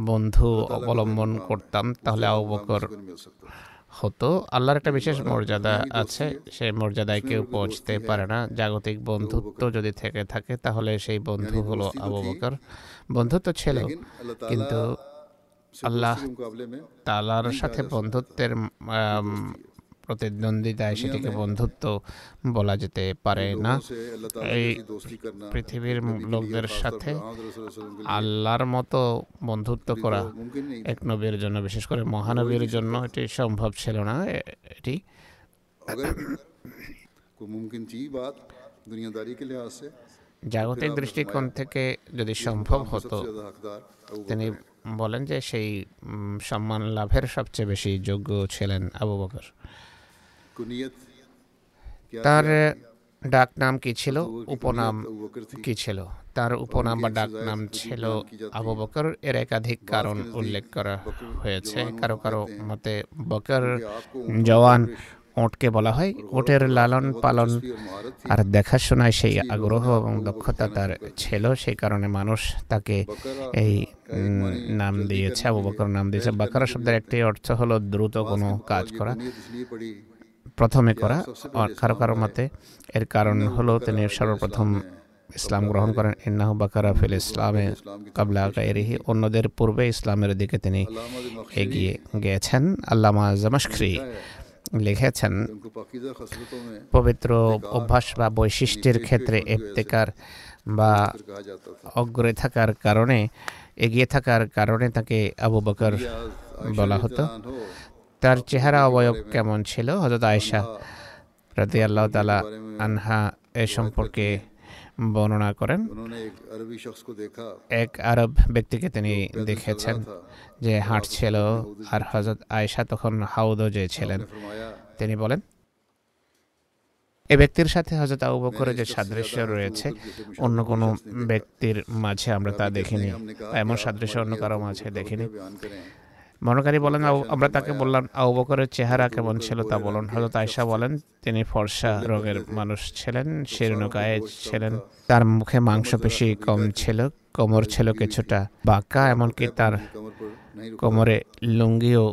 বন্ধু অবলম্বন করতাম তাহলে আবু বকর হতো। আল্লাহর একটা বিশেষ মর্যাদা আছে সেই মর্যাদায় কেউ পৌঁছতে পারে না। জাগতিক বন্ধুত্ব যদি থেকে থাকে তাহলে সেই বন্ধু হলো আবু বকর। বন্ধুত্ব ছিল কিন্তু আল্লাহ তালার সাথে বন্ধুত্বের প্রতিদ্বন্দ্বিতায় সেটিকে বন্ধুত্ব বলা যেতে পারে না। এই পৃথিবীর লোকদের সাথে আল্লাহর মতো বন্ধুত্ব করা এক নবীর জন্য বিশেষ করে মহানবীর জন্য এটি সম্ভব ছিল না এটি। জাগতিক দৃষ্টিকোণ থেকে যদি সম্ভব হতো তিনি বলেন যে সেই সম্মান লাভের সবচেয়ে বেশি যোগ্য ছিলেন আবু বকর। তার ডাক নাম কি ছিল? উপনাম কি ছিল? তার উপনাম বা ডাক নাম ছিল আবু বকর। এর একাধিক কারণ উল্লেখ করা হয়েছে। কারও কারও মতে বকর জওয়ান ওঁটকে বলা হয়। ওটের লালন পালন আর দেখাশোনায় সেই আগ্রহ এবং দক্ষতা তার ছিল। সেই কারণে মানুষ তাকে এই নাম দিয়েছে, আবু বকর নাম দিয়েছে। বাকারা শব্দের একটি অর্থ হলো দ্রুত কোনো কাজ করা, প্রথমে করা। কারও কারও মতে এর কারণ হলো তিনি সর্বপ্রথম ইসলাম গ্রহণ করেন। ইন্নাহু বাকারা ফিল ইসলামে কাবলা গায়রিহি। অন্যদের পূর্বে ইসলামের দিকে তিনি এগিয়ে গিয়েছেন আল্লামা জামাশখরি লিখেছেন। পবিত্র অভ্যাস বা বৈশিষ্ট্যের ক্ষেত্রে এফতেকার বা অগ্রে থাকার কারণে, এগিয়ে থাকার কারণে তাকে আবু বকর বলা হতো। তার চেহারা অবয়ব কেমন ছিল? হজরত আয়েশা রাজি তালা আনহা এ সম্পর্কে বর্ণনা করেন। এক আরব ব্যক্তিকে তিনি দেখেছেন যে হাঁটছিল আর হজরত আয়েশা তখন হাউদজে ছিলেন তিনি বলেন এ ব্যক্তির সাথে হজরত আবু বকরের যে সাদৃশ্য রয়েছে অন্য কোনো ব্যক্তির মাঝে আমরা তা দেখিনি। এমন সাদৃশ্য অন্য কারও মাঝে দেখিনি। মনকারী বলেন আমরা তাকে বললাম আবু বকরের চেহারা কেমন ছিল তা বলুন। হজরত আয়সা বলেন তিনি ফর্সা রোগের মানুষ ছিলেন শিরণকায় ছিলেন। তার মুখে মাংস পেশি কম ছিল কোমর ছিল কিছুটা বাঁকা এমনকি তার কোমরে লুঙ্গিও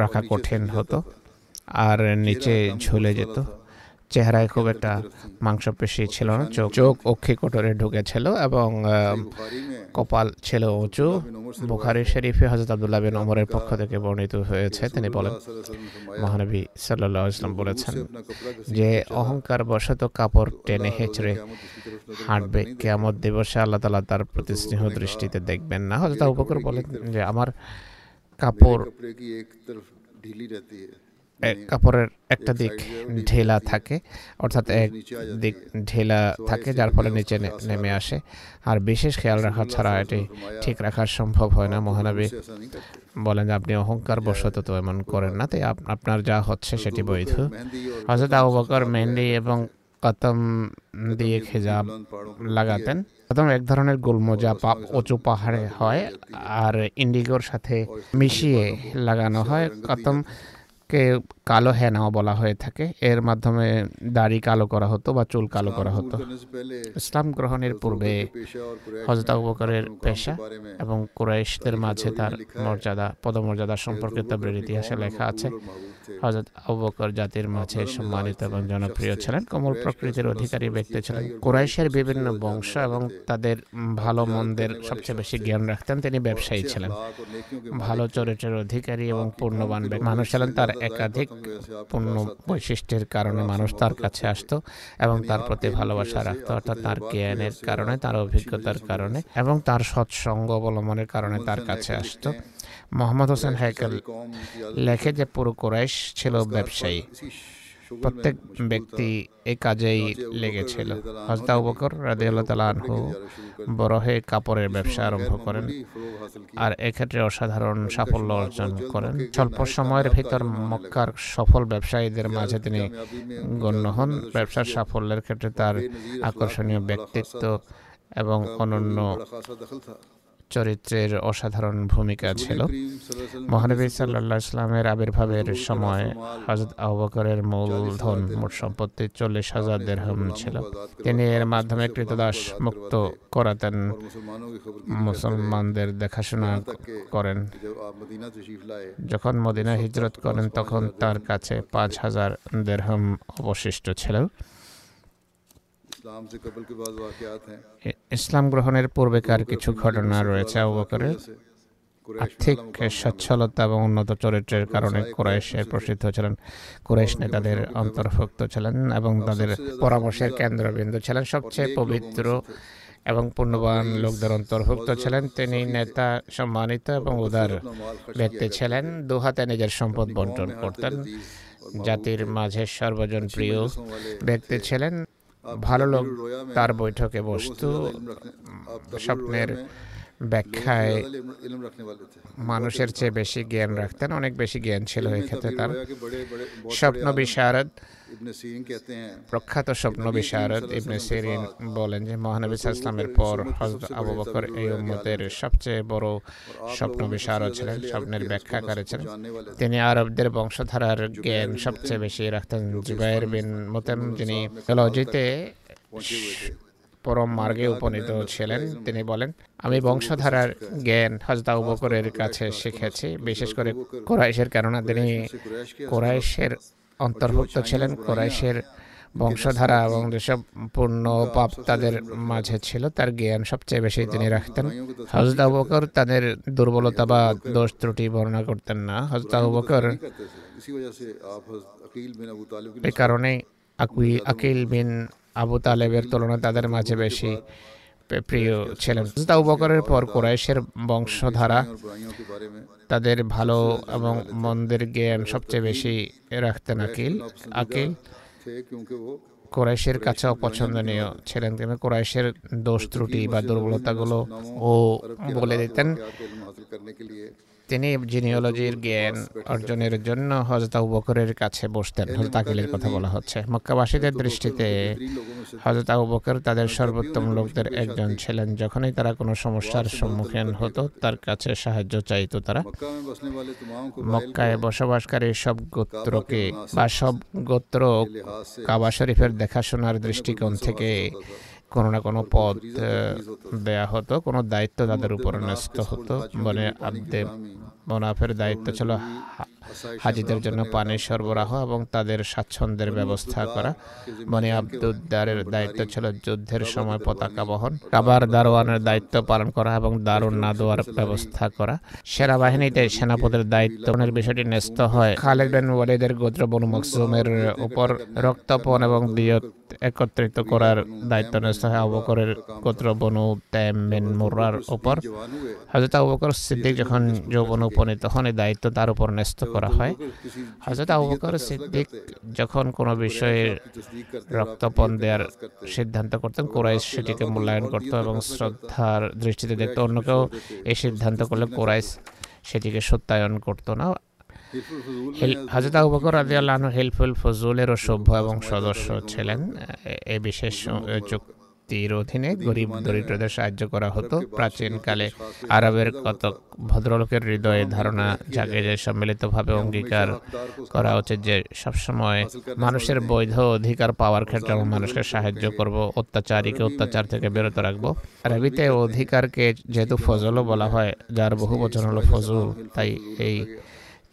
রাখা কঠিন হতো আর নিচে ঝুলে যেত। চেহারায় খুব একটা মাংসপেশি ছিল না। চোখ চোখ অক্ষিকটরে ঢুকেছিল এবং কপাল ছিল উঁচু। বুখারি শরীফে হজরত আবদুল্লাহ বিন ওমরের পক্ষ থেকে বর্ণিত হয়েছে। তিনি বলেন মহানবী সাল্লাহ ইসলাম বলেছেন যে অহংকার বশত কাপড় টেনে হেঁচড়ে হাঁটবে কিয়ামত দিবসে আল্লাহ তাআলা তার প্রতি স্নেহ দৃষ্টিতে দেখবেন না। হযরত আবু বকর বলেন যে আমার কাপড় ঢিলি কাপড়ের একটা দিক ঢেলা থাকে অর্থাৎ এক দিক ঢেলা থাকে যার ফলে নিচে নেমে আসে। আর বিশেষ খেয়াল রাখা ছাড়া এটি ঠিক রাখা সম্ভব হয় না। মহানবী বলেন আপনি অহংকার বশত তো এমন করেন না তাই আপনার যা হচ্ছে সেটি বৈধ। হজরত আবু বকর মেহেন্দি এবং কতম দিয়ে খেজাব লাগাতেন। প্রথম এক ধরনের গুল্ম যা পাপ উঁচু পাহাড়ে হয় আর ইন্ডিগোর সাথে মিশিয়ে লাগানো হয়। কতম কে কালো হেনাও বলা হয়ে থাকে। এর মাধ্যমে দাড়ি কালো করা হতো বা চুল কালো করা হতো। ইসলাম গ্রহণের পূর্বে হজরত বকরের পেশা এবং কুরাইশদের মাঝে তার মর্যাদা পদমর্যাদা সম্পর্কে তাবরের ইতিহাসে লেখা আছে। হজরত বকর জাতির মাঝে সম্মানিত এবং জনপ্রিয় ছিলেন। কোমল প্রকৃতির অধিকারী ব্যক্তি ছিলেন। কুরাইশের বিভিন্ন বংশ এবং তাদের ভালো মন্দের সবচেয়ে বেশি জ্ঞান রাখতেন। তিনি ব্যবসায়ী ছিলেন। ভালো চরিত্রের অধিকারী এবং পূর্ণবান মানুষ ছিলেন তার একাধিক পূর্ণ বৈশিষ্ট্যের কারণে মানুষ তার কাছে আসতো এবং তার প্রতি ভালোবাসা রাখতো অর্থাৎ তার জ্ঞানের কারণে তার অভিজ্ঞতার কারণে এবং তার সৎসঙ্গ অবলম্বনের কারণে তার কাছে আসতো। মোহাম্মদ হোসেন হাইকেল লেখে যে পুরো কোরাইশ ছিল ব্যবসায়ী। প্রত্যেক ব্যক্তি এই কাজেই লেগেছিল। হজরত আবু বকর রাদিয়াল্লাহু তাআলা আনহু বরহে কাপড়ের ব্যবসা আরম্ভ করেন আর এক্ষেত্রে অসাধারণ সাফল্য অর্জন করেন। স্বল্প সময়ের ভিতর মক্কার সফল ব্যবসায়ীদের মাঝে তিনি গণ্য হন। ব্যবসার সাফল্যের ক্ষেত্রে তার আকর্ষণীয় ব্যক্তিত্ব এবং অনন্য চরিত্রের অসাধারণ ভূমিকা ছিল। মহানবী সাল্লাহ ইসলামের আবির্ভাবের সময় হজরত আহবকরের মূলধন মোট সম্পত্তি চল্লিশ হাজার দেরহম ছিল। তিনি এর মাধ্যমে কৃতদাস মুক্ত করাতেন। মুসলমানদের দেখাশোনা করেন। যখন মদিনা হিজরত করেন তখন তার কাছে পাঁচ হাজার দেরহম অবশিষ্ট ছিল। ইসলাম গ্রহণের পূর্বেকার কিছু ঘটনা রয়েছে আবু আর্থিক সচ্ছলতা এবং উন্নত চরিত্রের কারণে কোরাইশের প্রসিদ্ধ ছিলেন। কোরাইশ নেতাদের অন্তর্ভুক্ত ছিলেন এবং তাদের পরামর্শের কেন্দ্রবিন্দু ছিলেন। সবচেয়ে পবিত্র এবং পূর্ণবান লোকদের অন্তর্ভুক্ত ছিলেন। তিনি নেতা সম্মানিত এবং উদার ব্যক্তি ছিলেন। দুহাতে নিজের সম্পদ বন্টন করতেন। জাতির মাঝে সর্বজন প্রিয় ব্যক্তি ছিলেন। ভালো লোক তার বৈঠকে বস্তু স্বপ্নের ব্যাখ্যায় মানুষের চেয়ে বেশি জ্ঞান রাখতেন অনেক বেশি জ্ঞান ছিল এই ক্ষেত্রে তার। স্বপ্ন বিশারদ প্রখ্যাত স্বপ্ন বিশারদ ইবনে সিরিন বলেন যে মহানবী ইসলামের পর হজরত আবু বকর এই উম্মতের সবচেয়ে বড় স্বপ্ন বিশারদ ছিলেন স্বপ্নের ব্যাখ্যা করেছিলেন তিনি আরবদের বংশধারার জ্ঞান সবচেয়ে বেশি রাখতেন। জুবাইর বিন মোতেন যিনি লজিতে পরম মার্গে উপনীত ছিলেন তিনি বলেন আমি বংশধারার জ্ঞান হজদা উবকরের কাছে শিখেছি বিশেষ করে কোরাইশের কেননা তিনি কোরাইশের অন্তর্ভুক্ত ছিলেন কোরাইশের বংশধারা এবং যেসব পূর্ণ পাপ তাদের মাঝে ছিল তার জ্ঞান সবচেয়ে বেশি তিনি রাখতেন। হজদা বকর তাদের দুর্বলতা বা দোষ ত্রুটি বর্ণনা করতেন না। হজদা বকর এ কারণে আকিল বিন আবু তালেবের তুলনায় তাদের মাঝে বেশি প্রিয় ছিলেন। তাও বকরের পর কোরাইশের বংশধারা তাদের ভালো এবং মন্দের জ্ঞান সবচেয়ে বেশি রাখতেন আকিল। আকিল কোরাইশের কাছে অপছন্দনীয় ছিলেন। কিন্তু কোরাইশের দোষ ত্রুটি বা দুর্বলতাগুলো ও বলে দিতেন। তিনি জিনিওলজির জ্ঞান অর্জনের জন্য হজরত আবু বকরের কাছে বসতেন হজরত আকিলের কথা বলা হচ্ছে। মক্কাবাসীদের দৃষ্টিতে হজরত আবু বকর তাদের সর্বোত্তম লোকদের একজন ছিলেন। যখনই তারা কোনো সমস্যার সম্মুখীন হতো তার কাছে সাহায্য চাইত তারা। মক্কায় বসবাসকারী সব গোত্রকে বা সব গোত্র কাবা শরীফের দেখাশোনার দৃষ্টিকোণ থেকে কোনো না কোনো পদ দেয়া হতো কোনো দায়িত্ব তাদের উপর ন্যস্ত হতো। মানে আব্দে মোনাফের দায়িত্ব ছিল হাজিদের জন্য পানির সরবরাহ এবং তাদের স্বাচ্ছন্দ্যের ব্যবস্থা করা। মনি আব্দুদ্দারের দায়িত্ব ছিল যুদ্ধের সময় পতাকা বহন কাবার দারোয়ানের দায়িত্ব পালন করা এবং দারুণ না দেওয়ার ব্যবস্থা করা। সেনাবাহিনীতে সেনাপতির দায়িত্ব বিষয়টি ন্যস্ত হয়। খালেদ বিন ওয়ালিদের গোত্র বনু মকসুমের উপর রক্তপণ এবং দিয়ত একত্রিত করার দায়িত্ব ন্যস্ত হয়। অবকরের গোত্র বনু বিন মুরার উপর। হযরত আবু বকর সিদ্দিক যখন যৌবন উপনীত হন, এই দায়িত্ব তার উপর ন্যস্ত করা হয়। হজরত আবু বকর সিদ্দিক যখন কোনো বিষয়ে রক্তপণ দেওয়ার সিদ্ধান্ত করতেন, কোরাইশ সেটিকে মূল্যায়ন করত এবং শ্রদ্ধার দৃষ্টিতে দেখত অন্য কেউ এই সিদ্ধান্ত করলে কোরাইশ সেটিকে সত্যায়ন করত না। হাজরত আবু বকর রাদিয়াল্লাহু হেল্পফুল ফজুলেরও সভ্য এবং সদস্য ছিলেন। এই বিশেষ চুক্তির অধীনে গরিব দরিদ্রদের সাহায্য করা হতো। প্রাচীনকালে আরবের কতক ভদ্রলোকের হৃদয়ে ধারণা জাগে যে সম্মিলিতভাবে অঙ্গীকার করা উচিত যে সবসময় মানুষের বৈধ অধিকার পাওয়ার ক্ষেত্রে আমরা মানুষকে সাহায্য করব অত্যাচারীকে অত্যাচার থেকে বিরত রাখব। আরবিতে অধিকারকে যেহেতু ফজলও বলা হয় যার বহু বচন হলো ফজল তাই এই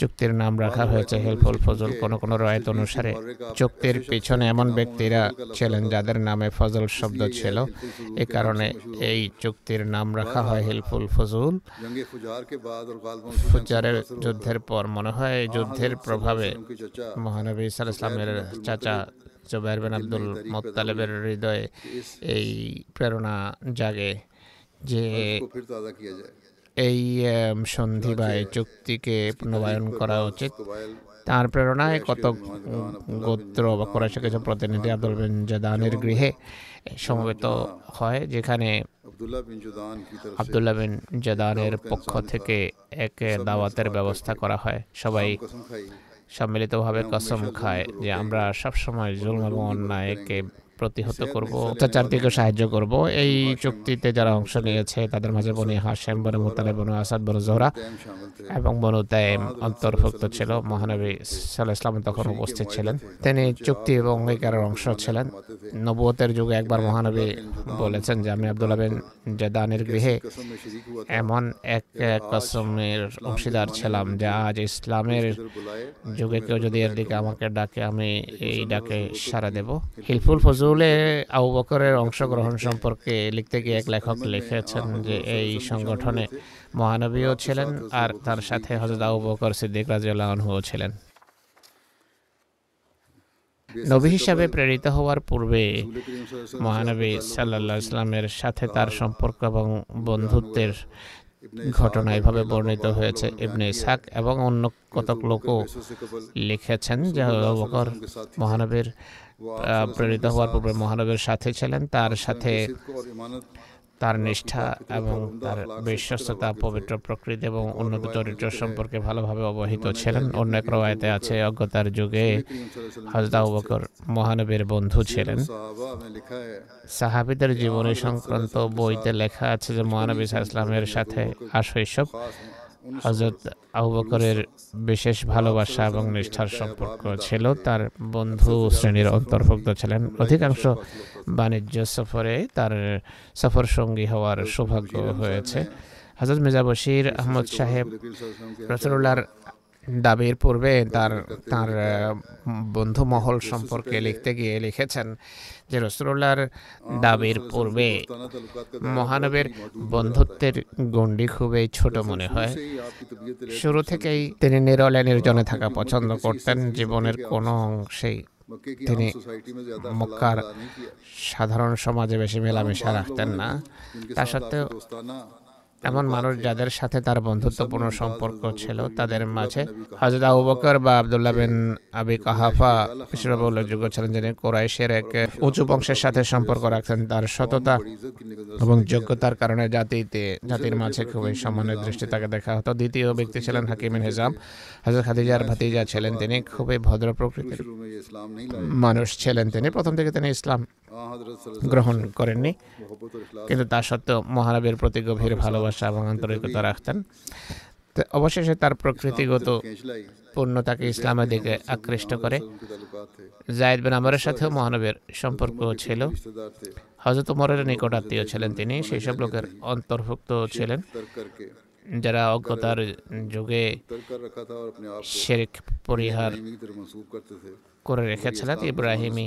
চুক্তির নাম রাখা হয়েছে হেলফুল ফজল কোনো কোনো রায়ত অনুসারে চুক্তির পিছনে এমন ব্যক্তিরা ছিলেন যাদের নামে ফজল শব্দ ছিল। এ কারণে এই চুক্তির নাম রাখা হয় হেলফুল ফজল। ফুজারের যুদ্ধের পর মনে হয় এই যুদ্ধের প্রভাবে মহানবী ইসলামের চাচা জুবাইর বিন আব্দুল মোত্তালেবের হৃদয়ে এই প্রেরণা জাগে যে এই সন্ধি বা এই চুক্তিকে পুনর্বায়ন করা উচিত। তার প্রেরণায় কত গোত্র বা কোরআশ কিছু প্রতিনিধি আব্দুল বিন জাদানের গৃহে সমবেত হয় যেখানে আবদুল্লাহ বিন জাদানের পক্ষ থেকে এক দাওয়াতের ব্যবস্থা করা হয়। সবাই সম্মিলিতভাবে কসম খায় যে আমরা সবসময় জুলম এবং অন্যায়কে প্রতিহত করব অত্যাচারদেরকে সাহায্য করব। এই চুক্তিতে যারা অংশ নিয়েছে তাদের মাঝে বনি হাসেম বনে মোতালে বনু আসাদ বনু জোহরা এবং বনু তাইম অন্তর্ভুক্ত ছিল। মহানবী সাল্লাহ ইসলাম তখন উপস্থিত ছিলেন। তিনি চুক্তি এবং অঙ্গীকারের অংশ ছিলেন। নবুয়তের যুগে একবার মহানবী বলেছেন যে আমি আব্দুল বিন জেদানের গৃহে এমন এক কসমের অংশীদার ছিলাম যে আজ ইসলামের যুগে কেউ যদি এর দিকে আমাকে ডাকে আমি এই ডাকে সারা দেব। হিলফুল ফজুল রুলে আবু বকরের অংশগ্রহণ সম্পর্কে লিখতে গিয়ে এক লেখক লিখেছেন যে এই সংগঠনে মহানবীও ছিলেন আর তার সাথে হজরত আবু বকর সিদ্দিক রাজিউল্লাহও ছিলেন। নবী হিসাবে প্রেরিত হওয়ার পূর্বে মহানবী সাল্লাহ ইসলামের সাথে তার সম্পর্ক এবং বন্ধুত্বের ঘটনা এভাবে বর্ণিত হয়েছে। ইবনে ইসাক এবং অন্য কতক লোকও লিখেছেন যে বকর মহানবীর প্রেরিত হওয়ার পূর্বে মহানবের সাথে ছিলেন। তার সাথে তার নিষ্ঠা এবং তার বিশ্বস্ততা পবিত্র প্রকৃতি এবং উন্নত চরিত্র সম্পর্কে ভালোভাবে অবহিত ছিলেন। অন্য এক রায়তে আছে অজ্ঞতার যুগে হজরত মহানবীর বন্ধু ছিলেন। সাহাবিদের জীবনী সংক্রান্ত বইতে লেখা আছে যে মহানবী ইসলামের সাথে আশৈশব হজরত আবু বকরের বিশেষ ভালোবাসা এবং নিষ্ঠার সম্পর্ক ছিল। তার বন্ধু শ্রেণির অন্তর্ভুক্ত ছিলেন। অধিকাংশ বাণিজ্য সফরে তার সফর সঙ্গী হওয়ার সৌভাগ্য হয়েছে। হজরত মির্জা বশির আহমদ সাহেব রসুল্লাহর দাবির পূর্বে তার তার বন্ধু মহল সম্পর্কে লিখতে গিয়ে লিখেছেন যে রসুল্লাহর দাবির পূর্বে মহানবের বন্ধুত্বের গণ্ডি খুবই ছোট মনে হয়। শুরু থেকেই তিনি নিরলে নির্জনে থাকা পছন্দ করতেন জীবনের কোনো অংশেই। তিনি মক্কার সাধারণ সমাজে বেশি মেলামেশা রাখতেন না। তা সত্ত্বেও এমন মানুষ যাদের সাথে তার বন্ধুত্বপূর্ণ সম্পর্ক ছিল, তাদের মাঝে হজরত আবু বকর বা আবদুল্লাহ বিন আবি কাহাফা হিসেবে উল্লেখযোগ্য ছিলেন, যিনি কোরাইশের এক উঁচু বংশের সাথে সম্পর্ক রাখতেন। তার সততা এবং যোগ্যতার কারণে জাতিতে, জাতির মাঝে খুবই সম্মানের দৃষ্টি তাকে দেখা হতো। দ্বিতীয় ব্যক্তি ছিলেন হাকিম হিজাম। হজরত খাদিজার ভাতিজা ছিলেন তিনি, খুবই ভদ্র প্রকৃতির মানুষ ছিলেন তিনি। প্রথম থেকে তিনি ইসলাম গ্রহণ করেননি। কিন্তু তা সত্ত্বেও মহারাবের প্রতি গভীর ভালোবাসা এবং আন্তরিকতা রাখতেন। অবশেষে তার প্রকৃতিগত পূর্ণতাকে ইসলামের দিকে আকৃষ্ট করে। জায়দ বিন আমরের সাথেও মহানবের সম্পর্ক ছিল। হজরত উমরের নিকট আত্মীয় ছিলেন তিনি সেই সব লোকের অন্তর্ভুক্ত ছিলেন যারা অজ্ঞতার যুগে শেরিক পরিহার করে রেখেছিলেন ইব্রাহিমী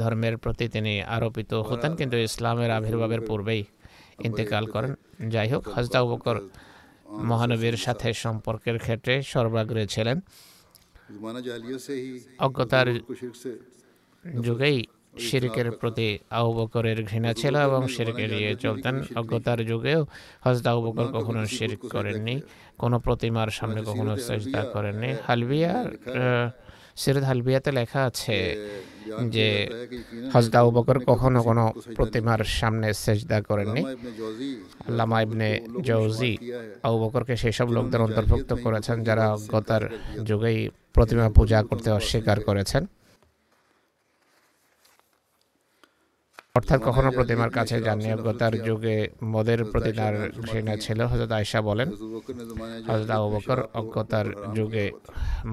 ধর্মের প্রতি তিনি আরোপিত। হতেন কিন্তু ইসলামের আবির্ভাবের পূর্বেই ইন্তেকাল করেন। যাই হোক হজরত বকর মহানবীর সাথে সম্পর্কের ক্ষেত্রে সর্বাগ্রে ছিলেন। অজ্ঞতার যুগেই শিরকের প্রতি আবু বকরের ঘৃণা ছিল এবং শিরকে নিয়ে চলতেন। অজ্ঞতার যুগেও হজরত আবু বকর কখনো শিরক করেননি কোনো প্রতিমার সামনে কখনো চেষ্টা করেননি। হালবিয়ার সিরাত হালবিয়াতে লেখা আছে যে হজরত আবু বকর কখনো কোনো প্রতিমার সামনে সেজদা করেননি। আল্লামা ইবনে জৌজি আবু বকরকে সেসব লোকদের অন্তর্ভুক্ত করেছেন যারা অজ্ঞতার যুগেই প্রতিমা পূজা করতে অস্বীকার করেছেন। অর্থাৎ কখনো প্রতিমার কাছে যাননি অজ্ঞতার যুগে মদের প্রতি তার ঘৃণা ছিল হজরত আয়সা বলেন। হজরত আবু বকর অজ্ঞতার যুগে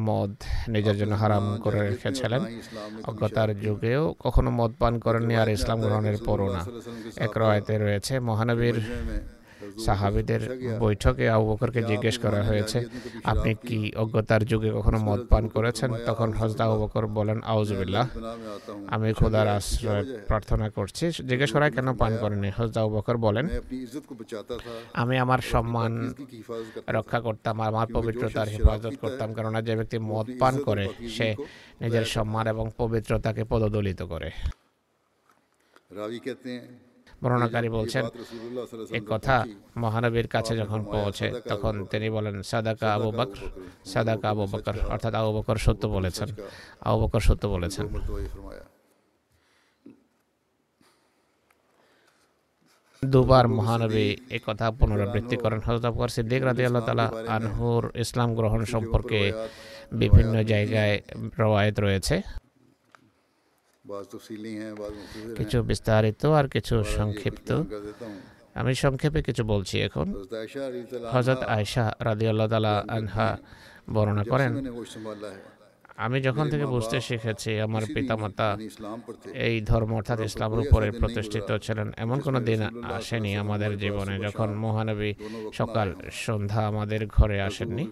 মদ নিজের জন্য হারাম করে রেখেছিলেন। অজ্ঞতার যুগেও কখনো মদ পান করেননি আর ইসলাম গ্রহণের পরও না। এক রয়েতে রয়েছে মহানবীর সাহাবিদের বৈঠকে আবু বকরকে জিজ্ঞেস করা হয়েছে আপনি কি অজ্ঞতার যুগে কখনো মদ পান করেছেন? তখন হজরত আবু বকর বলেন আউজবিল্লাহ আমি খোদার আশ্রয় প্রার্থনা করছি জিজ্ঞেস করা কেন পান করেনি হজরত আবু বকর বলেন আমি আমার সম্মান রক্ষা করতাম আর আমার পবিত্রতার হেফাজত করতাম কেননা যে ব্যক্তি মদ পান করে সে নিজের সম্মান এবং পবিত্রতাকে পদদলিত করে। রাবি কেতে বর্ণনাকারী বলছেন এ কথা মহানবীর কাছে যখন পৌঁছে তখন তিনি বলেন সাদাকা আবু বকর সাদাকা আবু বকর অর্থাৎ আবু বকর সত্য বলেছেন। আবু বকর। সত্য বলেছেন। দুবার মহানবী এ কথা পুনরাবৃত্তি করেন। হজরত বকর সিদ্দিক রাদিয়াল্লাহু তাআলা আনহুর ইসলাম গ্রহণ সম্পর্কে বিভিন্ন জায়গায় রওয়ায়ত রয়েছে। কিছু বিস্তারিত আর কিছু সংক্ষিপ্ত আমি সংক্ষেপে কিছু বলছি এখন। হজরত আয়সা রাদিয়াল্লাহ তালা আনহা বর্ণনা করেন। আমি যখন থেকে বুঝতে শিখেছি আমার পিতামাতা এই ধর্ম অর্থাৎ ইসলামের উপরে প্রতিষ্ঠিত ছিলেন এমন কোনো দিন আসেনি আমাদের জীবনে যখন মহানবী সকাল সন্ধ্যা আমাদের ঘরে আসেননি।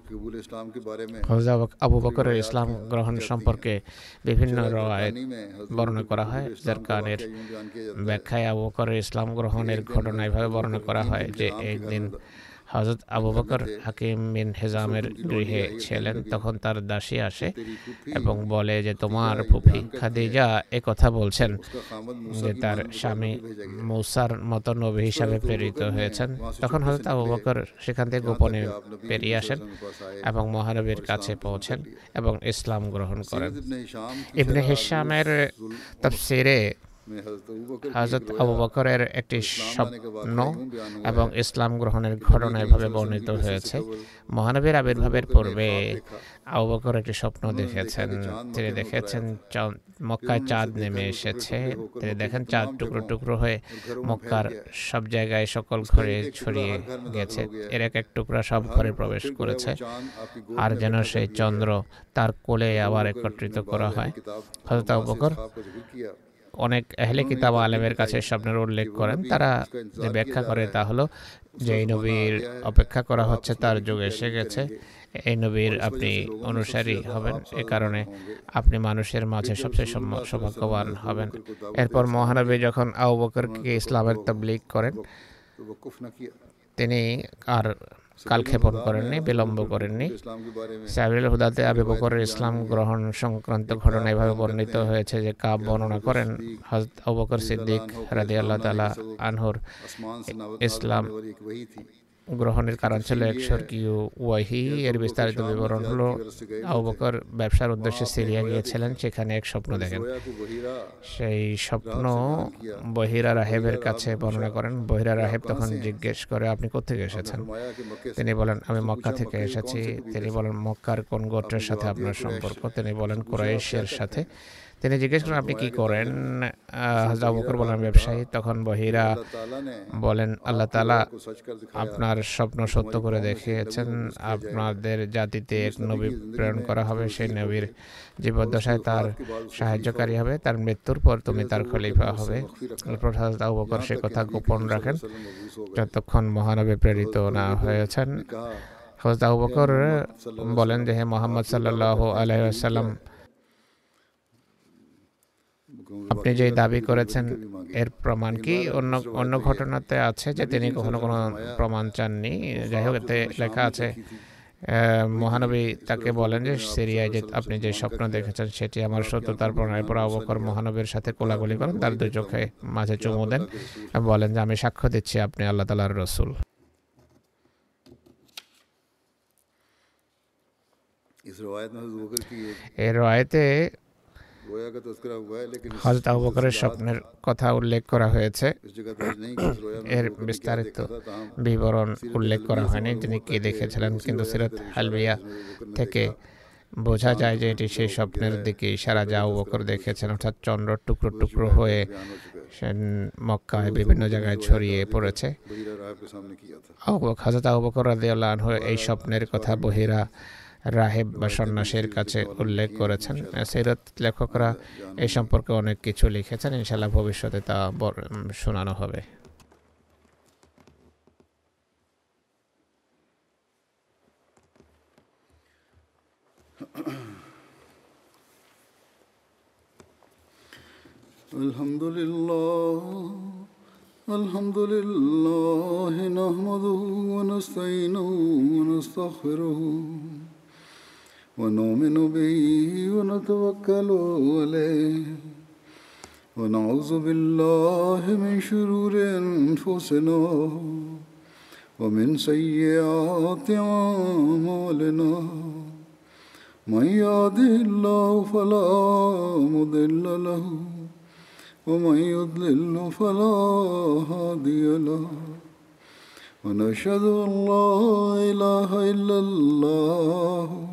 আবু বকরের ইসলাম গ্রহণ সম্পর্কে বিভিন্ন রায় বর্ণনা করা হয় যার কানের ব্যাখ্যায় আবু বকরের ইসলাম গ্রহণের ঘটনা এভাবে বর্ণনা করা হয় যে একদিন হজরত আবু বকর হাকিম বিন হেজামের গৃহে ছিলেন তখন তার দাসী আসে এবং বলে যে তোমার ফুফি খাদিজা এ কথা বলছেন যে তার স্বামী মৌসার মতো নবী হিসাবে প্রেরিত হয়েছেন। তখন হজরত আবু বকর সেখান থেকে গোপনে পেরিয়ে আসেন এবং মহানবীর কাছে পৌঁছেন এবং ইসলাম গ্রহণ করেন। ইবনে হিসামের তফসিরে হাজরত আবু বকরের একটি স্বপ্ন এবং ইসলাম গ্রহণের ঘটনা এভাবে বর্ণিত হয়েছে। মহানবীর আবির্ভাবের পূর্বে আবু বকর একটি স্বপ্ন দেখেছেন। তিনি দেখেছেন মক্কায় চাঁদ নেমে এসেছে। তিনি দেখেন চাঁদ টুকরো টুকরো হয়ে মক্কার সব জায়গায় সকল ঘরে ছড়িয়ে গেছে। এর এক এক টুকরা সব ঘরে প্রবেশ করেছে। আর যেন সেই চন্দ্র তার কোলে আবার একত্রিত করা হয়। হজরত আবু বকর অনেক আহলে কিতাব আলেমের কাছে স্বপ্নের উল্লেখ করেন। তারা যে ব্যাখ্যা করে তা হলো যে এই নবীর অপেক্ষা করা হচ্ছে তার যুগ এসে গেছে। এই নবীর আপনি অনুসারী হবেন। এ কারণে আপনি মানুষের মাঝে সবচেয়ে সৌভাগ্যবান হবেন। এরপর মহানবী যখন আউ বকরকে ইসলামের তাবলিগ করেন তিনি আর কালক্ষেপণ করেননি বিলম্ব করেননি সাবিরুল হুদাতে আবি বকরের ইসলাম গ্রহণ সংক্রান্ত ঘটনা এভাবে বর্ণিত হয়েছে যে কাব বর্ণনা করেন হজরত আবু বকর সিদ্দিক রাদিয়াল্লাহু তাআলা আনহুর ইসলাম গ্রহণের কারণ ছিল এক স্বর্গীয় ওয়াহি এর বিস্তারিত বিবরণ হলো আবকর ব্যবসার উদ্দেশ্যে সিরিয়া গিয়েছিলেন সেখানে এক স্বপ্ন দেখেন। সেই স্বপ্ন বহিরা রাহেবের কাছে বর্ণনা করেন। বহিরা রাহেব তখন জিজ্ঞেস করে আপনি কোথেকে এসেছেন? তিনি বলেন আমি মক্কা থেকে এসেছি। তিনি বলেন মক্কার কোন গোত্রের সাথে আপনার সম্পর্ক? তিনি বলেন কোরাইশের সাথে। তিনি জিজ্ঞেস করেন আপনি কি করেন? হাজরা বকর বলেন ব্যবসায়ী। তখন বহিরা বলেন আল্লাহ তালা আপনার স্বপ্ন সত্য করে দেখিয়েছেন। আপনাদের জাতিতে এক নবী প্রেরণ করা হবে। সেই নবীর জীবদ্দশায় তার সাহায্যকারী হবে তার মৃত্যুর পর তুমি তার খলিফা হবে। এরপর বকর সে কথা গোপন রাখেন। যতক্ষণ মহানবী প্রেরিত না হয়েছেন হজরত আবু বকর বলেন যে হে মোহাম্মদ সাল্লাহ আলাইসাল্লাম আপনি যে দাবি করেছেন এর প্রমাণ কি? অন্য অন্য ঘটনাতে আছে যে তিনি কখনো কোনো প্রমাণ চাননি? যাই হোক এতে লেখা আছে মহানবী তাকে বলেন যে সিরিয়ায় যে আপনি যে স্বপ্ন দেখেছেন সেটি আমার সত্যতার প্রণয়ের পর অবকর মহানবীর সাথে কোলাগুলি করেন তার দুই চোখে মাঝে চুমু দেন বলেন যে আমি সাক্ষ্য দিচ্ছি আপনি আল্লাহ তালার রসুল। এর রায়তে হজরত আবু বকরের স্বপ্নের কথা উল্লেখ করা হয়েছে। এর বিস্তারিত বিবরণ উল্লেখ করা হয়নি। তিনি কি দেখেছিলেন? কিন্তু সিরাত হালবিয়া থেকে বোঝা যায় যে এটি সেই স্বপ্নের দিকে ইশারা যা বকর দেখেছেন। অর্থাৎ চন্দ্র টুকরো টুকরো হয়ে মক্কায় বিভিন্ন জায়গায় ছড়িয়ে পড়েছে। হাজরত আবু বকর রাদিয়াল্লাহু এই স্বপ্নের কথা বহিরা রাহেব বা সন্ন্যাসীর কাছে উল্লেখ করেছেন সিরাত লেখকরা এই সম্পর্কে অনেক কিছু লিখেছেন ইনশাআল্লাহ ভবিষ্যতে তা বর- উম, শোনানো হবে الحمد لله الحمد لله نحمده ونستعينه ونستغفره ونؤمن به ونتوكل عليه. ونعوذ بالله من شرور أنفسنا ومن سيئات أعمالنا. من يهده الله فلا مضل له ومن يضلل فلا هادي له. ونشهد أن لا إله إلا الله